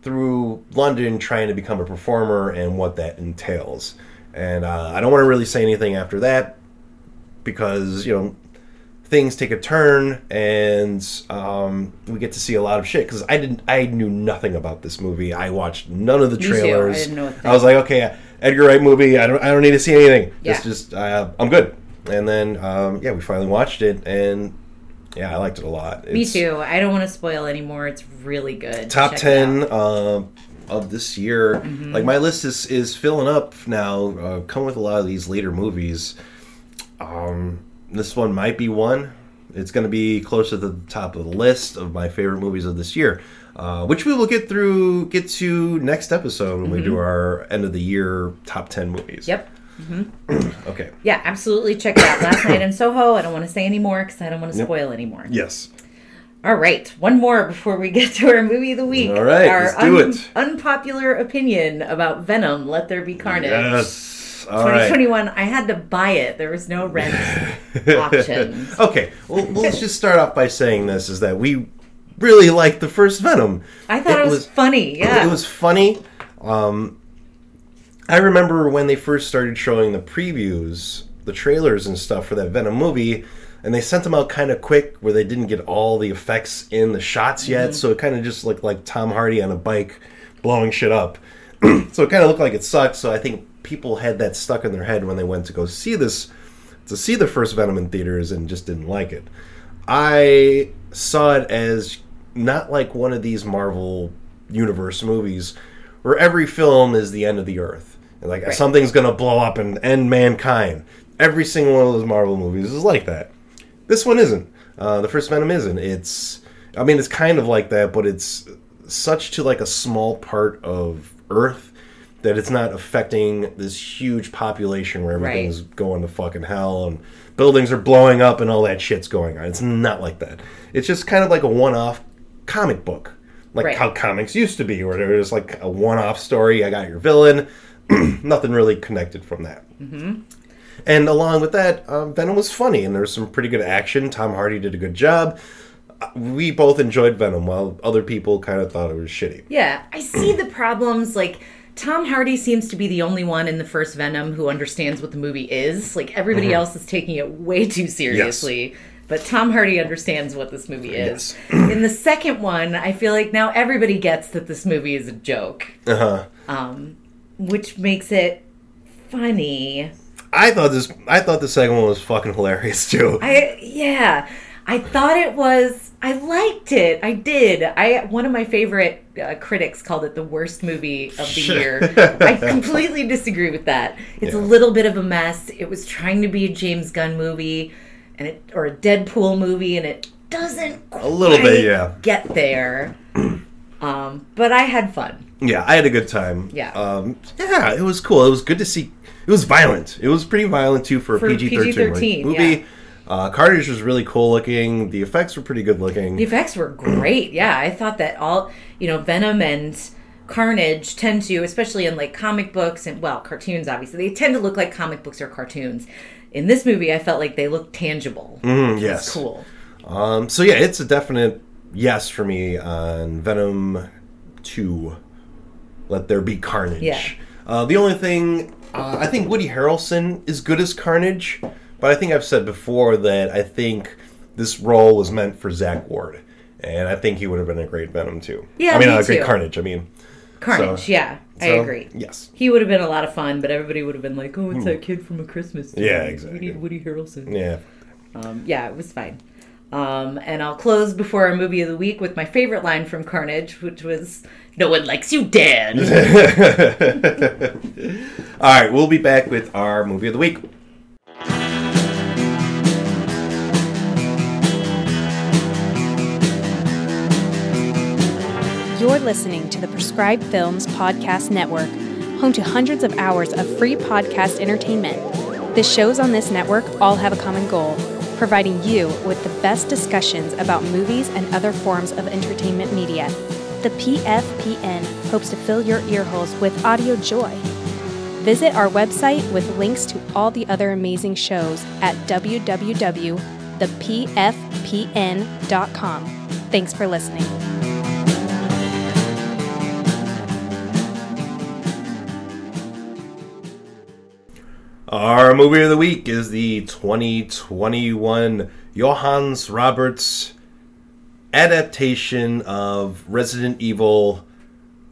through London trying to become a performer and what that entails. And uh, I don't want to really say anything after that because, you know, things take a turn and um, we get to see a lot of shit because I didn't I knew nothing about this movie. I watched none of the. I trailers. didn't know. I was like, okay, Edgar Wright movie. I don't I don't need to see anything. Yeah. It's just uh, I'm good. And then um, yeah, we finally watched it and yeah, I liked it a lot. me too i don't want to spoil anymore it's really good Top Check ten uh, of this year. Mm-hmm. Like my list is is filling up now. Uh, come with a lot of these later movies. Um, this one might be one. It's going to be closer to the top of the list of my favorite movies of this year, uh, which we will get through, get to next episode when we do our end of the year top ten movies. Mm-hmm. yep okay. Yeah, absolutely. Check it out. Last night in Soho. I don't want to say any more because I don't want to spoil anymore. Yes. All right, one more before we get to our movie of the week. All right, our let's do it. Unpopular opinion about Venom. Let there be carnage. Yes. All right. 2021. I had to buy it. There was no rent option. Okay. Well, let's just start off by saying this: is that we really liked the first Venom. I thought it, was, funny. Yeah, It was funny. Um, I remember when they first started showing the previews, the trailers and stuff for that Venom movie, and they sent them out kind of quick where they didn't get all the effects in the shots yet, mm-hmm. so it kind of just looked like Tom Hardy on a bike blowing shit up. so it kind of looked like it sucked. So I think people had that stuck in their head when they went to go see this, to see the first Venom in theaters, and just didn't like it. I saw it as not like one of these Marvel universe movies where every film is the end of the earth. And like something's gonna blow up and end mankind. Every single one of those Marvel movies is like that. This one isn't. Uh, the first Venom isn't. It's I mean it's kind of like that, but it's such to like a small part of Earth that it's not affecting this huge population where Right. everything's going to fucking hell and buildings are blowing up and all that shit's going on. It's not like that. It's just kind of like a one-off comic book, like Right. how comics used to be, where there was like a one-off story. I got your villain. Nothing really connected from that. Mm-hmm. And along with that, um, Venom was funny, and there was some pretty good action. Tom Hardy did a good job. We both enjoyed Venom, while other people kind of thought it was shitty. Yeah, I see the problems. Like Tom Hardy seems to be the only one in the first Venom who understands what the movie is. Like everybody Mm-hmm. else is taking it way too seriously. But Tom Hardy understands what this movie is. Yes. in the second one, I feel like now everybody gets that this movie is a joke, Uh huh. um, which makes it funny. I thought this. I thought the second one was fucking hilarious too. I yeah, I thought it was. I liked it. I did. I one of my favorite uh, critics called it the worst movie of the year. I completely disagree with that. It's a little bit of a mess. It was trying to be a James Gunn movie, and it or a Deadpool movie, and it doesn't A little bit, yeah. get there. um, but I had fun. Yeah, I had a good time. Yeah. Um, yeah, it was cool. It was good to see. It was violent. It was pretty violent too for a For PG thirteen PG-13, movie. yeah. Uh, Carnage was really cool looking. The effects were pretty good looking. The effects were great. Yeah, I thought that all you know, Venom and Carnage tend to, especially in like comic books and well, cartoons. Obviously, they tend to look like comic books or cartoons. In this movie, I felt like they looked tangible. Mm, yes. cool. Um, so yeah, it's a definite yes for me on Venom Two. Let there be carnage. Yeah. Uh, the only thing uh, I think Woody Harrelson is good as Carnage, but I think I've said before that I think this role was meant for Zack Ward, and I think he would have been a great Venom too. Yeah, I mean me a great too. Carnage. I mean, Carnage. So- yeah, I agree. Yes. He would have been a lot of fun, but everybody would have been like, "Oh, it's that kid from A Christmas." Story. Yeah, We exactly. need Woody Harrelson. Yeah. Um, yeah, it was fine. Um, and I'll close before our movie of the week with my favorite line from Carnage, which was, "No one likes you dead." All right, we'll be back with our movie of the week. You're listening to the Prescribed Films Podcast Network, home to hundreds of hours of free podcast entertainment. The shows on this network all have a common goal providing you with the best discussions about movies and other forms of entertainment media. The PFPN hopes to fill your earholes with audio joy. Visit our website with links to all the other amazing shows at www.thepfpn.com. Thanks for listening. Our movie of the week is the 2021 Johannes Roberts adaptation of Resident Evil.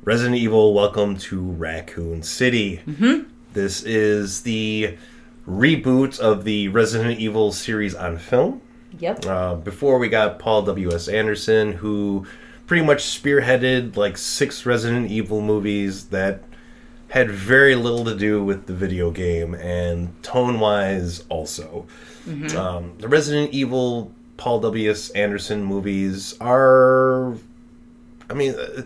Resident Evil Welcome to Raccoon City. Mm-hmm. This is the reboot of the Resident Evil series on film. yep. Uh, before we got Paul W.S. Anderson, who pretty much spearheaded like six Resident Evil movies that had very little to do with the video game and tone wise also. Um, the Resident Evil Paul W.S. Anderson movies are, I mean, uh,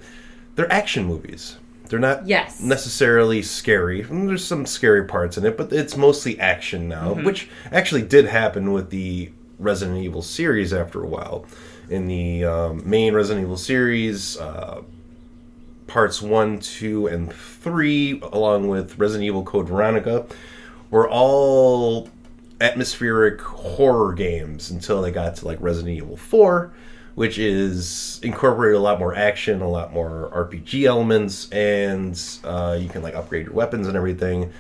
they're action movies. They're not Yes. necessarily scary. There's some scary parts in it, but it's mostly action now, Mm-hmm. which actually did happen with the Resident Evil series after a while. In the um, main Resident Evil series, uh, parts 1, 2, and 3, along with Resident Evil Code Veronica, were all atmospheric horror games until they got to like Resident Evil 4, which is incorporated a lot more action, a lot more RPG elements, and uh, you can like upgrade your weapons and everything.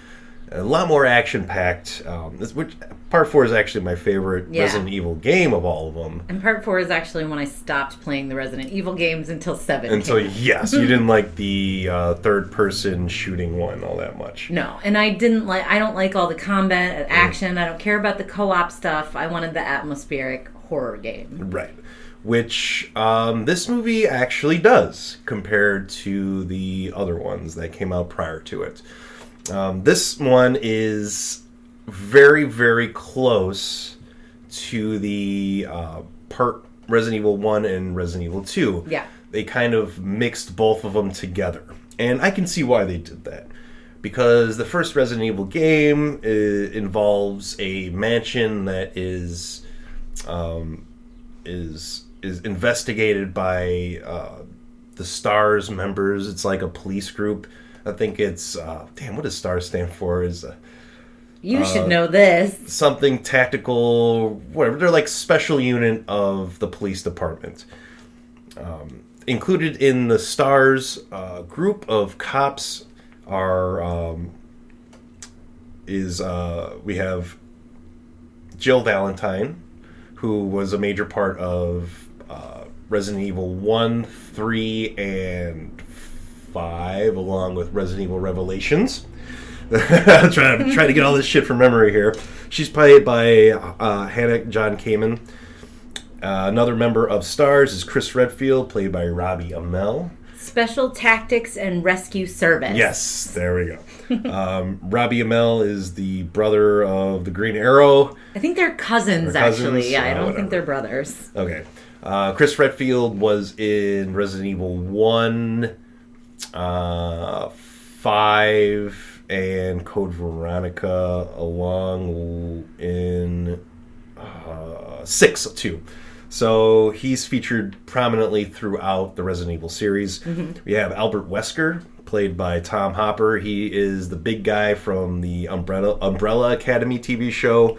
A lot more action packed. Um, this- which part four is actually my favorite Yeah. Resident Evil game of all of them. And part four is actually when I stopped playing the Resident Evil games until seven. Until came yes, you didn't like the uh, third person shooting one all that much. No, and I didn't like. I don't like all the combat Mm. and action. I don't care about the co-op stuff. I wanted the atmospheric horror game. Right. Which um, this movie actually does compared to the other ones that came out prior to it. Um, this one is very, very close to the uh, part Resident Evil 1 and Resident Evil 2. Yeah. They kind of mixed both of them together. And I can see why they did that. Because the first Resident Evil game uh, involves a mansion that is um, is is investigated by uh, the Stars members. It's like a police group. I think it's uh, damn. What does Stars stand for? Is uh, You should know this. something tactical, whatever. They're like special unit of the police department. Um, included in the Stars uh, group of cops are um, is uh, we have Jill Valentine, who was a major part of uh, Resident Evil one, three, and five, along with Resident Evil Revelations. trying to try to get all this shit from memory here. She's played by uh, Hannah John Kamen. Uh, another member of Stars is Chris Redfield, played by Robbie Amell. Special Tactics and Rescue Service. Yes, there we go. um, Robbie Amell is the brother of the Green Arrow. I think they're cousins, They're cousins? actually. Yeah, I Uh, don't whatever. think they're brothers. Okay. Uh, Chris Redfield was in Resident Evil 1, uh, 5, and Code Veronica, along in uh, 6 too. So he's featured prominently throughout the Resident Evil series. We have Albert Wesker, played by Tom Hopper. He is the big guy from the Umbrella Umbrella Academy TV show.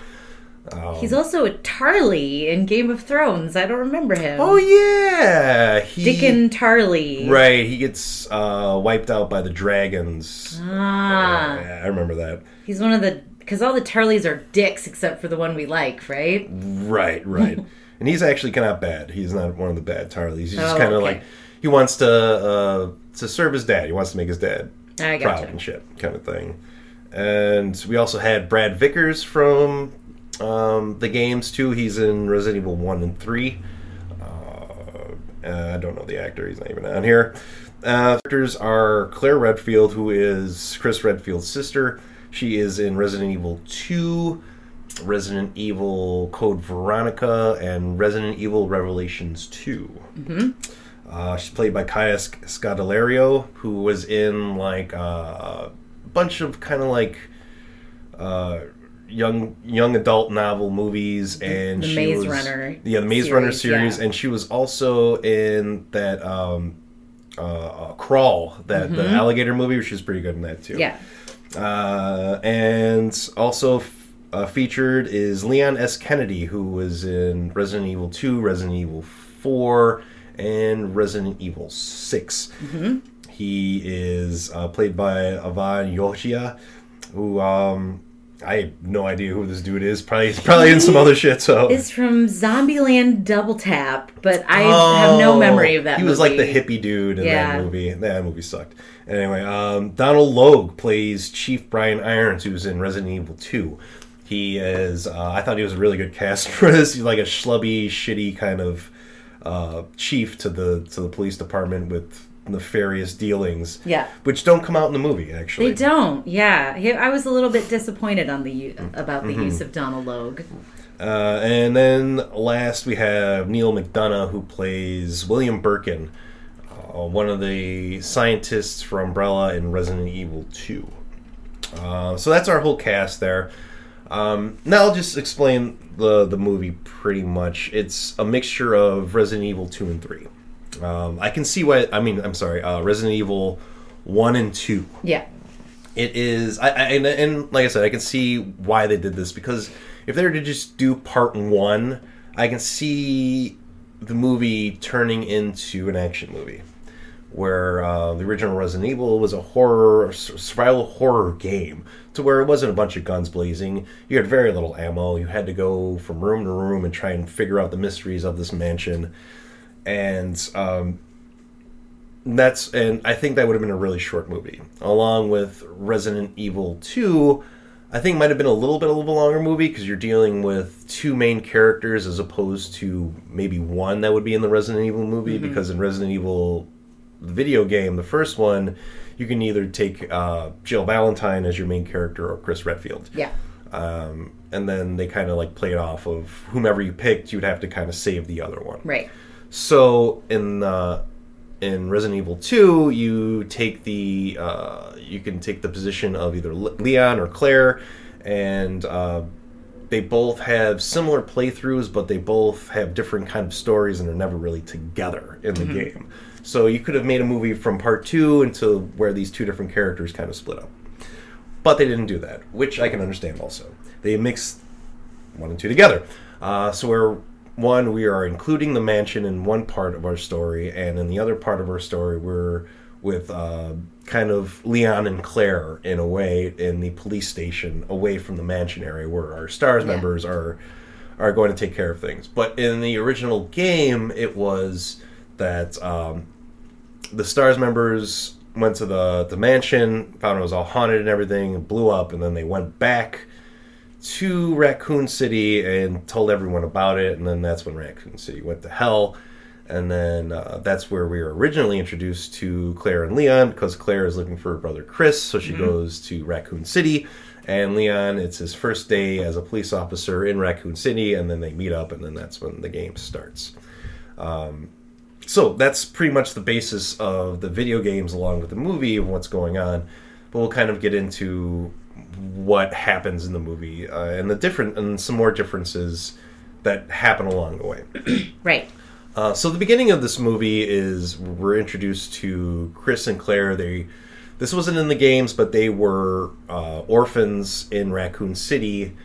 He's also a Tarly in Game of Thrones. I don't remember him. Oh yeah, he, Dickon Tarly. Right, he gets uh, wiped out by the dragons. Ah, Yeah, I remember that. he's one of the because all the Tarlys are dicks except for the one we like, right? Right, right. and he's actually kind of bad. He's not one of the bad Tarlys. He's just Oh, kind of okay. like he wants to uh, to serve his dad. He wants to make his dad I proud gotcha. and shit, kind of thing. And we also had Brad Vickers from um, the games too. He's in Resident Evil one and three. Uh, I don't know the actor. He's not even on here. Uh, actors are Claire Redfield, who is Chris Redfield's sister. She is in Resident Evil 2, Resident Evil Code Veronica, and Resident Evil Revelations 2. Mm-hmm. Uh, she's played by Kaya Sc- Scodelario, who was in like uh, a bunch of kind of like uh, young young adult novel movies, and the she Maze was- Runner yeah, the Maze Runner series, series, yeah. and she was also in that um, uh, uh, Crawl, that the alligator movie, which is pretty good in that too. Mm-hmm. Yeah. Uh, and also f- uh, featured is Leon S. Kennedy, who was in Resident Evil 2, Resident Evil 4, and Resident Evil 6. He is uh, played by Avan Jogia, who um, I have no idea who this dude is. Probably he's probably in some other shit. So it's from Zombieland Double Tap, but I have no memory of that. Oh, He was like the hippie dude in Yeah. that movie. That movie sucked. Anyway, um, Donald Logue plays Chief Brian Irons, who's in Resident Evil 2. He is. Uh, I thought he was a really good cast for this. He's like a schlubby, shitty kind of uh, chief to the to the police department with nefarious dealings. Yeah. which don't come out in the movie. Actually, They don't. Yeah, I was a little bit disappointed on the about Mm-hmm. the use of Donald Logue. Uh, and then last we have Neal McDonough, who plays William Birkin. uh, one of the scientists for Umbrella in Resident Evil 2. Uh, so that's our whole cast there. Um, now I'll just explain the the movie pretty much. It's a mixture of Resident Evil 2 and 3. Um, I can see why. I mean, I'm sorry, uh, Resident Evil 1 and 2 Yeah. it is I, I and, and like i said i can see why they did this because if they were to just do part one i can see the movie turning into an action movie where uh, the original resident evil was a horror survival horror game to where it wasn't a bunch of guns blazing you had very little ammo you had to go from room to room and try and figure out the mysteries of this mansion and um, that's and I think that would have been a really short movie. Along with Resident Evil 2, I think might have been a little bit of a longer movie because you're dealing with two main characters as opposed to maybe one that would be in the Resident Evil movie because in Resident Evil the video game, the first one, you can either take uh, Jill Valentine as your main character or Chris Redfield. Yeah. Um, and then they kind of like played off of whomever you picked, you'd have to kind of save the other one. Right. So in uh, in Resident Evil 2, you take the uh, you can take the position of either Leon or Claire, and uh, they both have similar playthroughs, but they both have different kind of stories and are never really together in the game. So you could have made a movie from part two into where these two different characters kind of split up, but they didn't do that, which I can understand. Also, they mixed one and two together. Uh, so we're one, we are including the mansion in one part of our story, and in the other part of our story, we're with uh, kind of Leon and Claire in a way in the police station, away from the mansion area, where our stars Yeah. members are are going to take care of things. But in the original game, it was that um, the stars members went to the the mansion, found it was all haunted and everything, and blew up, and then they went back to Raccoon City and told everyone about it, and then that's when Raccoon City went to hell. And then uh, that's where we were originally introduced to Claire and Leon because Claire is looking for her brother Chris, so she goes to Raccoon City. And Leon, it's his first day as a police officer in Raccoon City, and then they meet up, and then that's when the game starts. Um, so that's pretty much the basis of the video games along with the movie of what's going on. But we'll kind of get into what happens in the movie uh, and the different and some more differences that happen along the way. Right. Uh, so the beginning of this movie is we're introduced to Chris and Claire. They this wasn't in the games, but they were uh, orphans in Raccoon City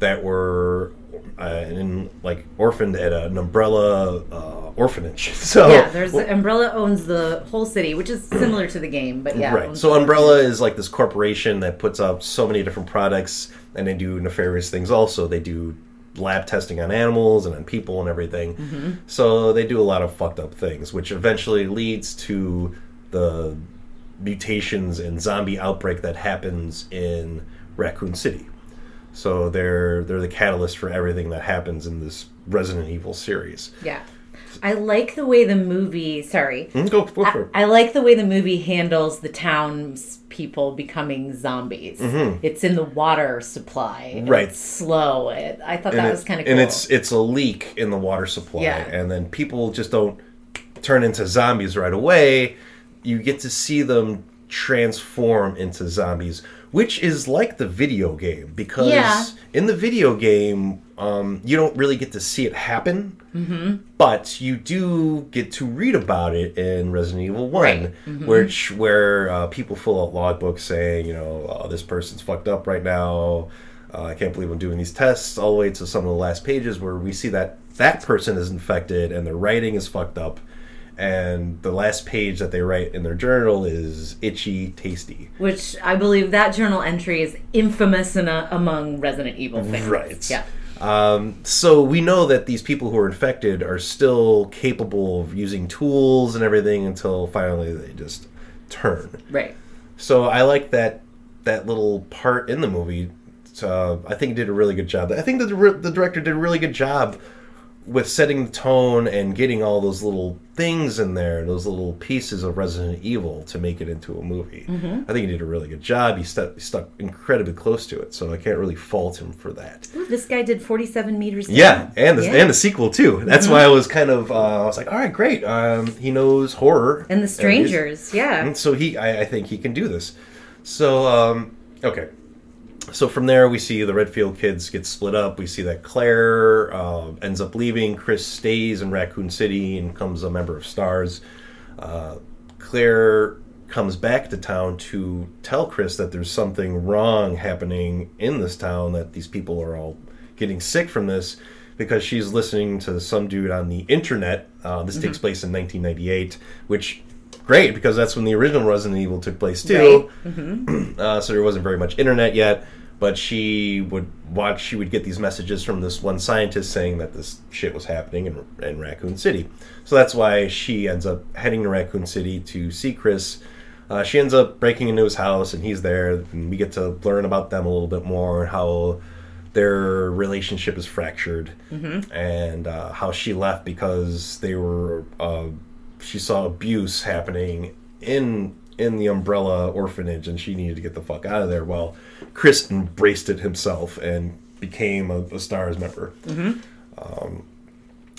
that were uh, in like orphaned at an umbrella uh, orphanage. So Yeah, there's Umbrella owns the whole city, which is similar to the game, but yeah. right. So Umbrella is like this corporation that puts out so many different products, and they do nefarious things. Also, they do lab testing on animals and on people and everything. Mm-hmm. So they do a lot of fucked up things, which eventually leads to the mutations and zombie outbreak that happens in Raccoon City. So they're they're the catalyst for everything that happens in this Resident Evil series. Yeah. I like the way the movie. Sorry. Mm, Go, go for it. I like the way the movie handles the town's people becoming zombies. It's in the water supply. Mm-hmm. Right. It's slow. It, I thought and that it- was kind of cool. And it's it's a leak in the water supply, Yeah. and then people just don't turn into zombies right away. You get to see them transform into zombies, which is like the video game because Yeah. in the video game, um, you don't really get to see it happen, mm-hmm. but you do get to read about it in Resident Evil One, Right. Mm-hmm. which where uh, people fill out logbooks saying, you know, oh, this person's fucked up right now. Uh, I can't believe I'm doing these tests. All the way to some of the last pages where we see that that person is infected and their writing is fucked up, and the last page that they write in their journal is itchy, tasty. which I believe that journal entry is infamous in a, among Resident Evil fans. Right. Yeah. Um, so we know that these people who are infected are still capable of using tools and everything until finally they just turn. Right. So I like that that little part in the movie. Uh, I think he did a really good job. I think that the, the director did a really good job with setting the tone and getting all those little things in there, those little pieces of Resident Evil to make it into a movie. Mm-hmm. I think he did a really good job. He stuck, he stuck incredibly close to it, so I can't really fault him for that. Ooh, this guy did 47 meters. down. Yeah, and the Yeah. and the sequel too. That's why I was kind of uh, I was like, all right, great. Um, he knows horror And the strangers, yeah. And so he, I, I think he can do this. So, um, okay. So from there, we see the Redfield kids get split up. We see that Claire uh, ends up leaving. Chris stays in Raccoon City and becomes a member of Stars. Uh, Claire comes back to town to tell Chris that there's something wrong happening in this town, that these people are all getting sick from this because she's listening to some dude on the internet. Uh, this takes place in 1998, which great because that's when the original Resident Evil took place too. uh, so there wasn't very much internet yet. But she would watch. She would get these messages from this one scientist saying that this shit was happening in, in Raccoon City. So that's why she ends up heading to Raccoon City to see Chris. Uh, she ends up breaking into his house, and he's there. And we get to learn about them a little bit more, how their relationship is fractured, and uh, how she left because they were. She saw abuse happening in in the Umbrella Orphanage, and she needed to get the fuck out of there. while Chris embraced it himself and became a, a Stars member. Um,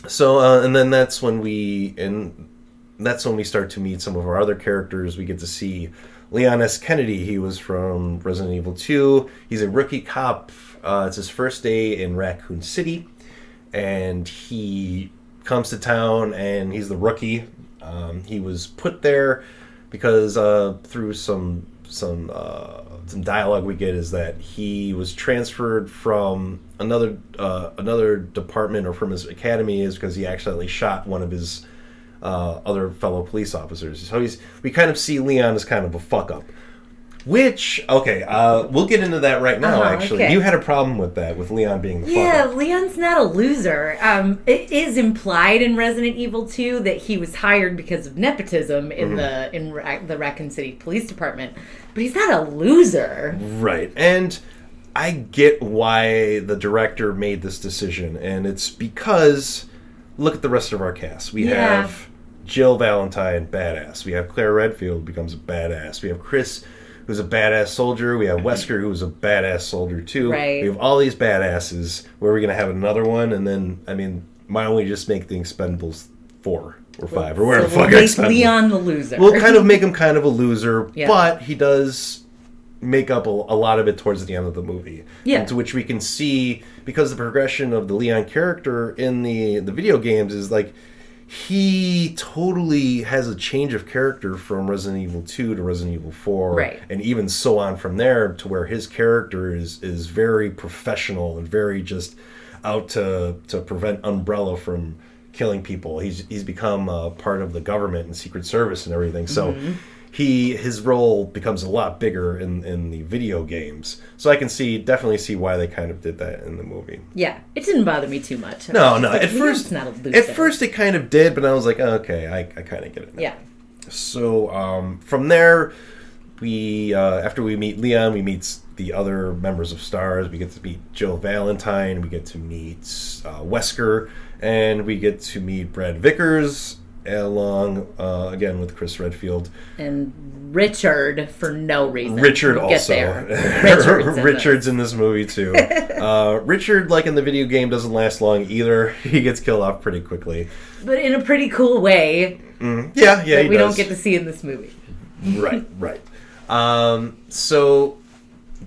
so, uh, and then that's when we and that's when we start to meet some of our other characters. We get to see Leon S. Kennedy. He was from Resident Evil 2. He's a rookie cop. Uh, it's his first day in Raccoon City, and he comes to town, and he's the rookie. Um, he was put there because uh, through some some uh, some dialogue we get is that he was transferred from another uh, another department or from his academy is because he accidentally shot one of his uh, other fellow police officers. So he's we kind of see Leon as kind of a fuck up. Which okay, uh, we'll get into that right now. Uh-huh, actually, okay. you had a problem with that with Leon being the Yeah, up. Leon's not a loser. Um, it is implied in Resident Evil 2 that he was hired because of nepotism in Mm-hmm. the in Ra- the Raccoon City Police Department, but he's not a loser. Right. And I get why the director made this decision, and it's because look at the rest of our cast. We Yeah. have Jill Valentine, badass. We have Claire Redfield, becomes a badass. We have Chris, who's a badass soldier. We have Wesker, who's a badass soldier too. Right. We have all these badasses. Where are we going to have another one? And then, I mean, why don't we just make the Expendables four or five or whatever So the we'll fuck make Expendables? Leon the loser. we'll kind of make him kind of a loser, Yeah. but he does make up a, a lot of it towards the end of the movie. Yeah. To which we can see because the progression of the Leon character in the the video games is like he totally has a change of character from Resident Evil 2 to Resident Evil 4 Right. and even so on from there to where his character is is very professional and very just out to to prevent Umbrella from killing people. He's he's become uh, part of the government and Secret Service and everything. So he his role becomes a lot bigger in in the video games. So I can see definitely see why they kind of did that in the movie. yeah, it didn't bother me too much. I No, no. like, At first, not a loser. at first it kind of did, but I was like, oh, okay, I, I kind of get it. Now. yeah. So um, from there, we uh, after we meet Leon, we meet the other members of Stars. We get to meet Jill Valentine. We get to meet uh, Wesker, and we get to meet Brad Vickers, along uh, again with Chris Redfield. And Richard for no reason. Richard We'll also. Richard's in this. Richard's in this movie too. uh, Richard, like in the video game, doesn't last long either. He gets killed off pretty quickly. but in a pretty cool way Yeah, yeah, that he we does. don't get to see in this movie. right, right. Um, so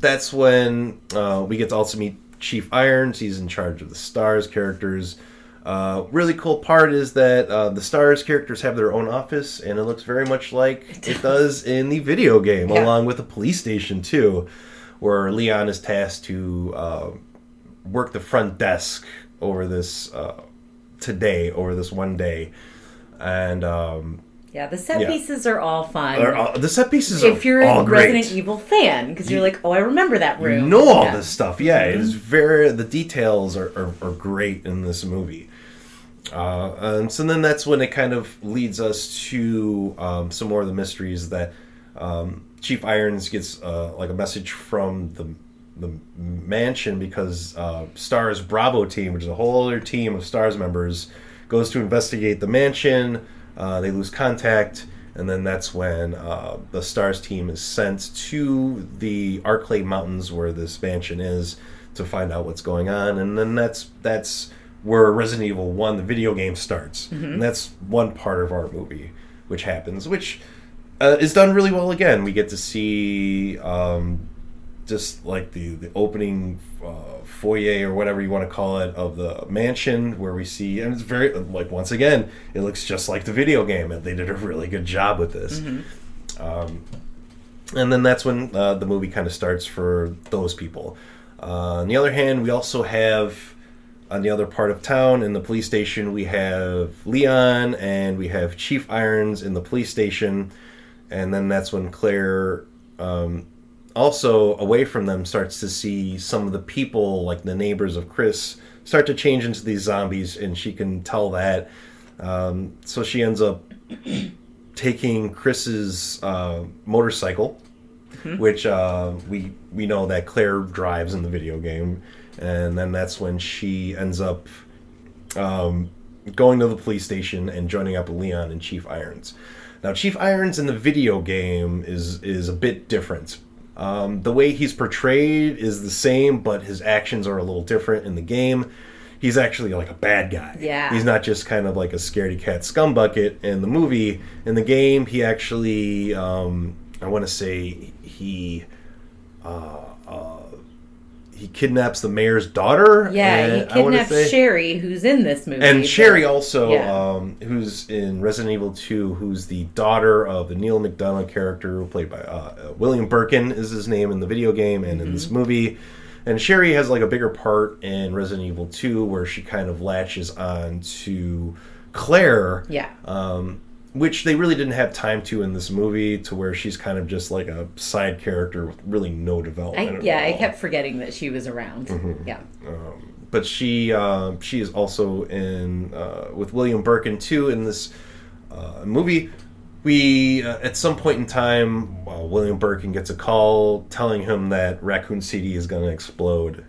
that's when uh, we get to also meet Chief Irons. He's in charge of the Stars characters. Uh, really cool part is that uh, the Stars characters have their own office, and it looks very much like it does in the video game, Yeah. along with the police station too, where Leon is tasked to uh, work the front desk over this uh, today, over this one day, and um, Yeah, the set Yeah. pieces are all fun. all- the set pieces are all fine. if you're a great. Resident Evil fan, because you're like, oh, I remember that room. You know all Yeah. this stuff. Yeah, it's very the details are, are, are great in this movie. Uh, and so then that's when it kind of leads us to um, some more of the mysteries that um, Chief Irons gets uh, like a message from the the mansion because uh, Stars Bravo team, which is a whole other team of Stars members, goes to investigate the mansion. Uh, they lose contact, and then that's when uh, the Stars team is sent to the Arklay Mountains where this mansion is to find out what's going on, and then that's that's where Resident Evil One, the video game, starts, and that's one part of our movie which happens, which uh, is done really well. Again, we get to see um, just like the the opening uh, foyer or whatever you want to call it of the mansion where we see and it's very like once again it looks just like the video game and they did a really good job with this. Um, and then that's when uh, the movie kind of starts for those people. Uh, on the other hand we also have on the other part of town. In the police station we have leon and we have chief irons in the police station. And then that's when claire um, also away from them starts to see some of the people like the neighbors of chris start to change into these zombies and she can tell that. Um, so she ends up taking chris's uh, motorcycle which uh, we we know that claire drives in the video game and then that's when she ends up um, going to the police station and joining up with leon and chief irons now, Chief Irons in the video game is is a bit different. Um, the way he's portrayed is the same, but his actions are a little different in the game. He's actually like a bad guy. Yeah. He's not just kind of like a scaredy cat scumbucket in the movie. In the game, he actually, um, I want to say, he. Uh, uh, he kidnaps the mayor's daughter. Yeah, and he I kidnaps say- Sherry, who's in this movie. and Sherry also, Yeah. um, who's in Resident Evil 2, who's the daughter of the Neal McDonough character played by uh, uh, William Birkin is his name in the video game and in this Mm-hmm. movie. And Sherry has like a bigger part in Resident Evil 2 where she kind of latches on to Claire, Yeah. um, which they really didn't have time to in this movie, to where she's kind of just like a side character with really no development. I, yeah, I kept forgetting that she was around. Mm-hmm. Yeah. but she uh, she is also in uh, with William Birkin too in this uh, movie. We uh, at some point in time, William Birkin gets a call telling him that Raccoon City is going to explode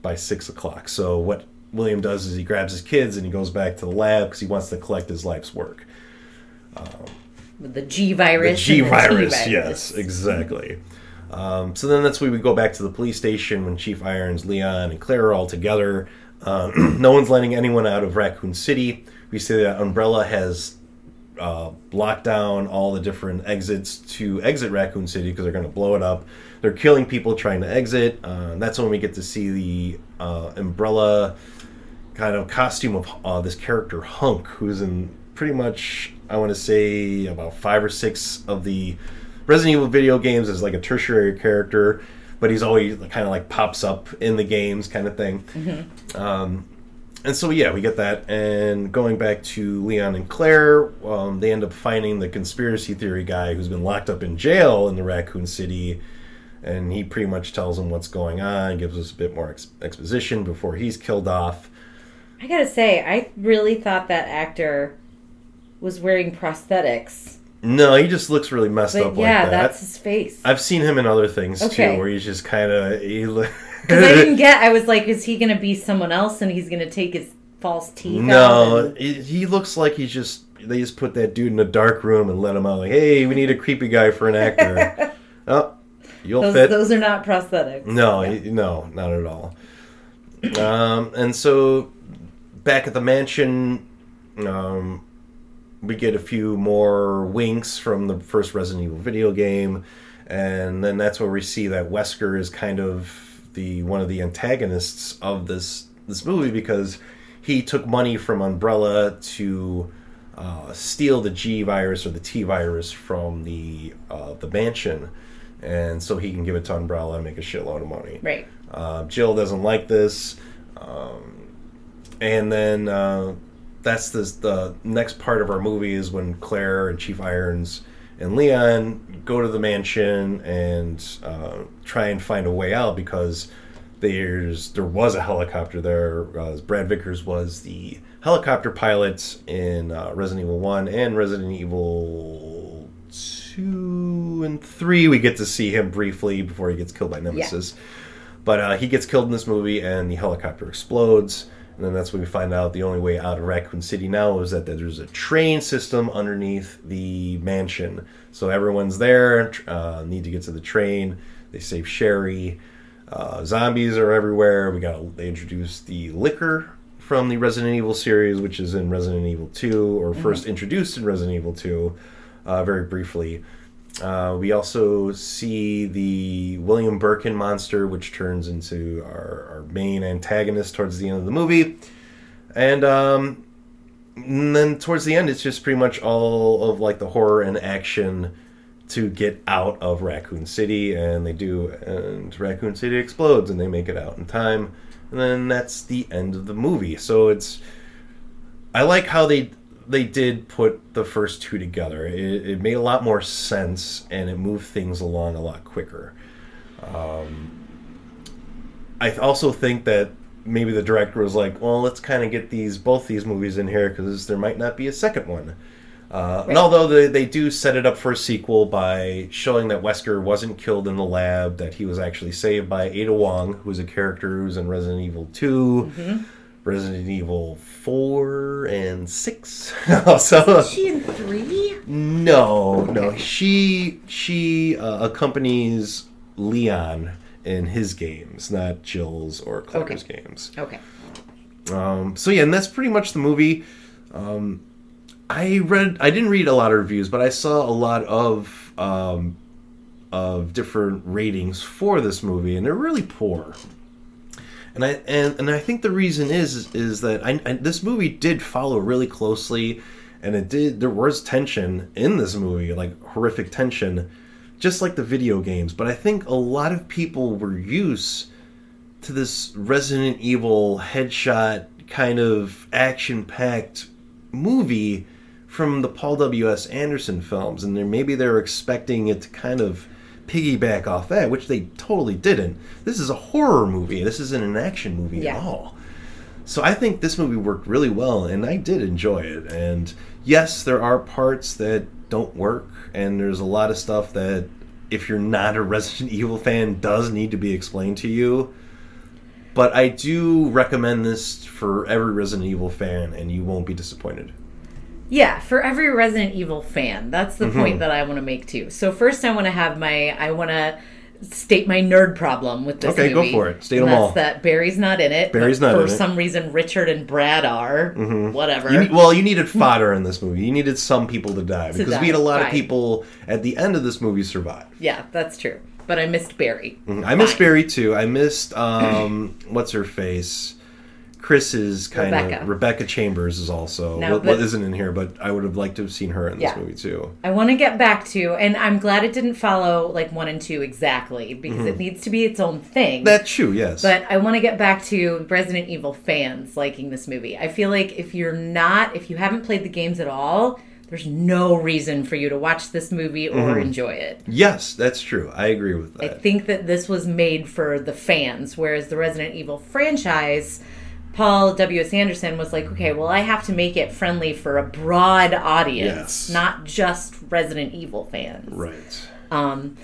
by six o'clock. So what William does is he grabs his kids and he goes back to the lab because he wants to collect his life's work. With the G virus. The G and the T virus, yes, exactly. Um, so then that's when we go back to the police station when Chief Irons, Leon, and Claire are all together. Um, no one's letting anyone out of Raccoon City. We see that Umbrella has uh, locked down all the different exits to exit Raccoon City because they're going to blow it up. They're killing people trying to exit. Uh, that's when we get to see the uh, Umbrella kind of costume of uh, this character Hunk, who's in pretty much I want to say about five or six of the Resident Evil video games as like a tertiary character, but he's always kind of like pops up in the games kind of thing. Um, and so yeah, we get that. And going back to Leon and Claire, um, they end up finding the conspiracy theory guy who's been locked up in jail in the Raccoon City. And he pretty much tells them what's going on, gives us a bit more ex- exposition before he's killed off. I gotta say, I really thought that actor was wearing prosthetics. No, he just looks really messed But up yeah, like that. Yeah, that's his face. I've seen him in other things Okay. too, where he's just kind of he. Because I didn't get, I was like, is he gonna be someone else and he's gonna take his false teeth out? no, and- he, looks like he's just. They just put that dude in a dark room and let him out. Like, hey, we need a creepy guy for an actor. oh, you'll those, fit. those are not prosthetics. No, he- no, not at all. Um, and so back at the mansion, um, we get a few more winks from the first Resident Evil video game, and then that's where we see that Wesker is kind of the one of the antagonists of this this movie because he took money from Umbrella to uh, steal the G virus or the T virus from the uh, the mansion, and so he can give it to Umbrella and make a shitload of money. Right. Uh, Jill doesn't like this, um, and then uh, that's the the next part of our movie is when Claire and Chief Irons and Leon go to the mansion and uh, try and find a way out because there's there was a helicopter there. Uh, Brad Vickers was the helicopter pilot in uh, Resident Evil One and Resident Evil Two and Three. We get to see him briefly before he gets killed by Nemesis. But uh, he gets killed in this movie, and the helicopter explodes. And then that's when we find out the only way out of Raccoon City now is that there's a train system underneath the mansion. So everyone's there, uh, need to get to the train. They save Sherry. Uh, zombies are everywhere. We got they introduced the Licker from the Resident Evil series, which is in Resident Evil 2, or 1st introduced in Resident Evil 2, uh, very briefly. Uh, we also see the William Birkin monster, which turns into our, our main antagonist towards the end of the movie. And, um, and then towards the end, it's just pretty much all of like the horror and action to get out of Raccoon City, and they do, and Raccoon City explodes, and they make it out in time, and then that's the end of the movie. So it's, I like how they they did put the first two together. It, it made a lot more sense, and it moved things along a lot quicker. Um, I also think that maybe the director was like, "Well, let's kind of get these both these movies in here because there might not be a second one." Uh, And although they, they do set it up for a sequel by showing that Wesker wasn't killed in the lab, that he was actually saved by Ada Wong, who's a character who's in Resident Evil 2, Resident Evil 4, and 6. so, She in three? no, no. She she uh, accompanies Leon in his games, not Jill's or Claire's Okay. games. Okay. Um, so yeah, and that's pretty much the movie. Um, I read, I didn't read a lot of reviews, but I saw a lot of um, of different ratings for this movie, and they're really poor. And I and, and I think the reason is is that I, I this movie did follow really closely, and it did there was tension in this movie, like horrific tension, just like the video games. But I think a lot of people were used to this Resident Evil headshot kind of action packed movie from the Paul W.S. Anderson films, and maybe they're expecting it to kind of piggyback off that, which they totally didn't. This is a horror movie. This isn't an action movie Yeah. at all. So I think this movie worked really well, and I did enjoy it. And yes, there are parts that don't work, and there's a lot of stuff that, if you're not a Resident Evil fan, does need to be explained to you. But I do recommend this for every Resident Evil fan, and you won't be disappointed. Yeah, for every Resident Evil fan. That's Mm-hmm. the point that I want to make too. So first I want to have my I want to state my nerd problem with this Okay, go for it. State And 'em that's all. that Barry's not in it. Barry's not for in it. Mm-hmm. some reason Richard and Brad are. Whatever. You, well, you needed fodder in this movie. You needed some people to die because die, we had a lot of people at the end of this movie survive. yeah, that's true. But I missed Barry. I missed Barry too. I missed um, what's her face. Chris's kind Rebecca. of Rebecca Chambers is also No, what, isn't in here, but I would have liked to have seen her in this Yeah. movie too. I want to get back to, and I'm glad it didn't follow like one and two exactly because Mm-hmm. it needs to be its own thing. That's true, yes. But I want to get back to Resident Evil fans liking this movie. I feel like if you're not, if you haven't played the games at all, there's no reason for you to watch this movie or Mm-hmm. enjoy it. yes, that's true. I agree with that. I think that this was made for the fans, whereas the Resident Evil franchise, Paul W.S. Anderson was like, okay, well, I have to make it friendly for a broad audience, Yes. not just Resident Evil fans. right. Um,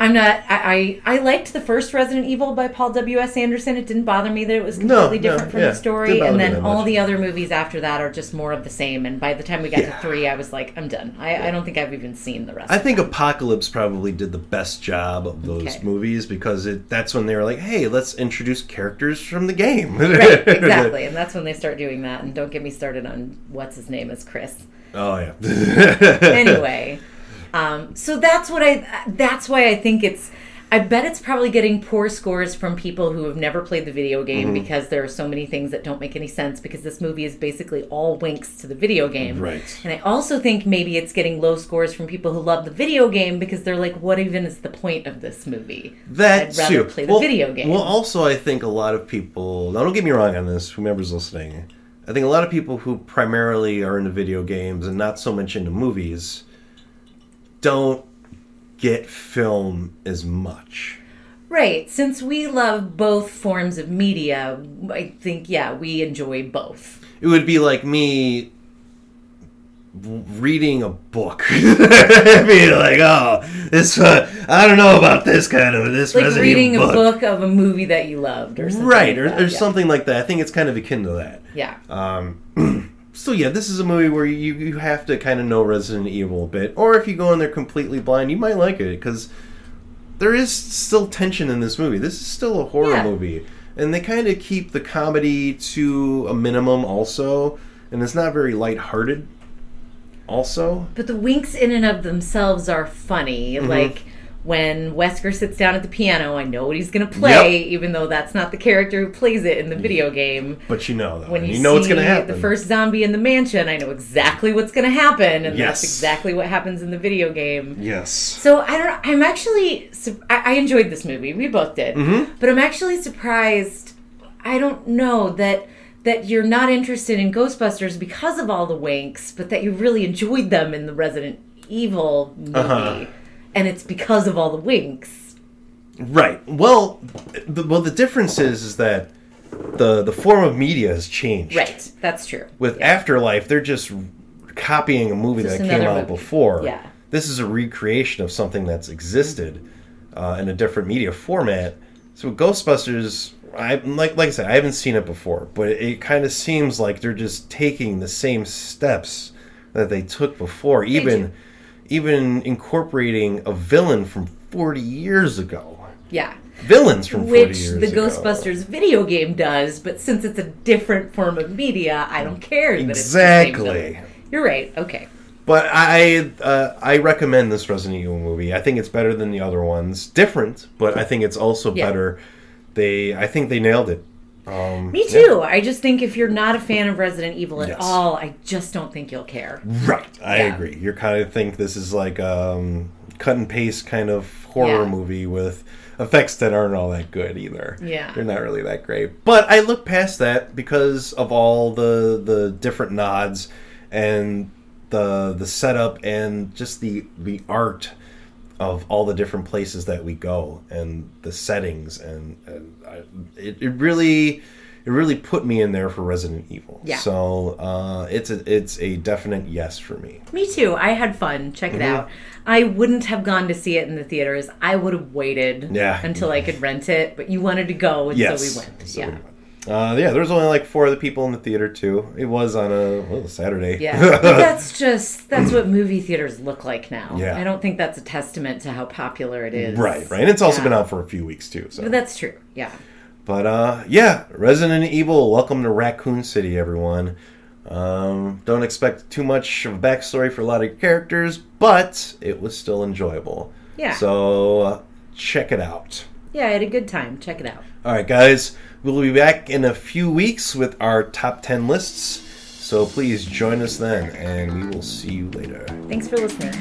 I'm not. I, I I liked the first Resident Evil by Paul W. S. Anderson. It didn't bother me that it was completely no, different from yeah, the story. And then all much. the other movies after that are just more of the same. And by the time we got Yeah. to three, I was like, I'm done. I, I don't think I've even seen the rest. I think. Apocalypse probably did the best job of those Okay. movies because it that's when they were like, "Hey, let's introduce characters from the game." Right, exactly, and that's when they start doing that. And don't get me started on what's his name is Chris. oh yeah. anyway, um, so that's what I. That's why I think it's. I bet it's probably getting poor scores from people who have never played the video game Mm-hmm. because there are so many things that don't make any sense because this movie is basically all winks to the video game. Right. And I also think maybe it's getting low scores from people who love the video game because they're like, what even is the point of this movie? That I'd rather too. play the well, video game. Well, also, I think a lot of people. Now, don't get me wrong on this. Whomever's listening, I think a lot of people who primarily are into video games and not so much into movies don't get film as much. Right. Since we love both forms of media, I think, yeah, we enjoy both. It would be like me reading a book. Be like, oh, this uh, I don't know about this kind of this like Resident reading Evil a book of a movie that you loved, or something right, like or, that, or yeah. something like that. I think it's kind of akin to that. Yeah, Um, so yeah, this is a movie where you you have to kind of know Resident Evil a bit, or if you go in there completely blind, you might like it because there is still tension in this movie. This is still a horror Yeah. movie, and they kind of keep the comedy to a minimum, also, and it's not very lighthearted. Also, but the winks in and of themselves are funny. Mm-hmm. Like when Wesker sits down at the piano, I know what he's going to play, Yep. even though that's not the character who plays it in the video game. but you know, though, When you, you know what's going to happen. the first zombie in the mansion, I know exactly what's going to happen, and Yes. that's exactly what happens in the video game. yes, So I don't. I'm actually. I, I enjoyed this movie. We both did. Mm-hmm. But I'm actually surprised. I don't know that that you're not interested in Ghostbusters because of all the winks, but that you really enjoyed them in the Resident Evil movie, Uh-huh. And it's because of all the winks. right. Well, the, well, the difference is is that the the form of media has changed. Right. That's true. With Yeah. Afterlife, they're just copying a movie Just that came out movie. before. Yeah. This is a recreation of something that's existed uh, in a different media format. So Ghostbusters, I like like I said, I haven't seen it before, but it, it kind of seems like they're just taking the same steps that they took before, even. Even incorporating a villain from 40 years ago. Yeah. Villains from 40 Which years the ago. Goghostbusters video game does, but since it's a different form of media, I don't care that it's the same Exactly. You're right. Okay. But I uh, I recommend this Resident Evil movie. I think it's better than the other ones. Different, but I think it's also Yeah. better. They I think they nailed it. Um, Me too. I just think if you're not a fan of Resident Evil at Yes. all, I just don't think you'll care. right. I Yeah. agree. You kind of think this is like um, cut and paste kind of horror Yeah. movie with effects that aren't all that good either. Yeah. they're not really that great. But I look past that because of all the the different nods and the the setup and just the the art of all the different places that we go and the settings and, and I, it, it really it really put me in there for Resident Evil. Yeah. So uh, it's a it's a definite yes for me. Me too. I had fun. Check Mm-hmm. it out. I wouldn't have gone to see it in the theaters. I would have waited Yeah. until I could rent it, but you wanted to go, and Yes. so we went. So yeah. we went. Uh, yeah, there was only like four other people in the theater too. It was on a well, Saturday. Yeah, but that's just that's what movie theaters look like now. Yeah. I don't think that's a testament to how popular it is. right, right, and it's also Yeah. been out for a few weeks too. So, But that's true. Yeah. But uh, yeah, Resident Evil. Welcome to Raccoon City, everyone. Um, don't expect too much of a backstory for a lot of characters, but it was still enjoyable. Yeah. So uh, check it out. Yeah, I had a good time. Check it out. All right, guys. We'll be back in a few weeks with our top 10 lists. So please join us then, and we will see you later. Thanks for listening.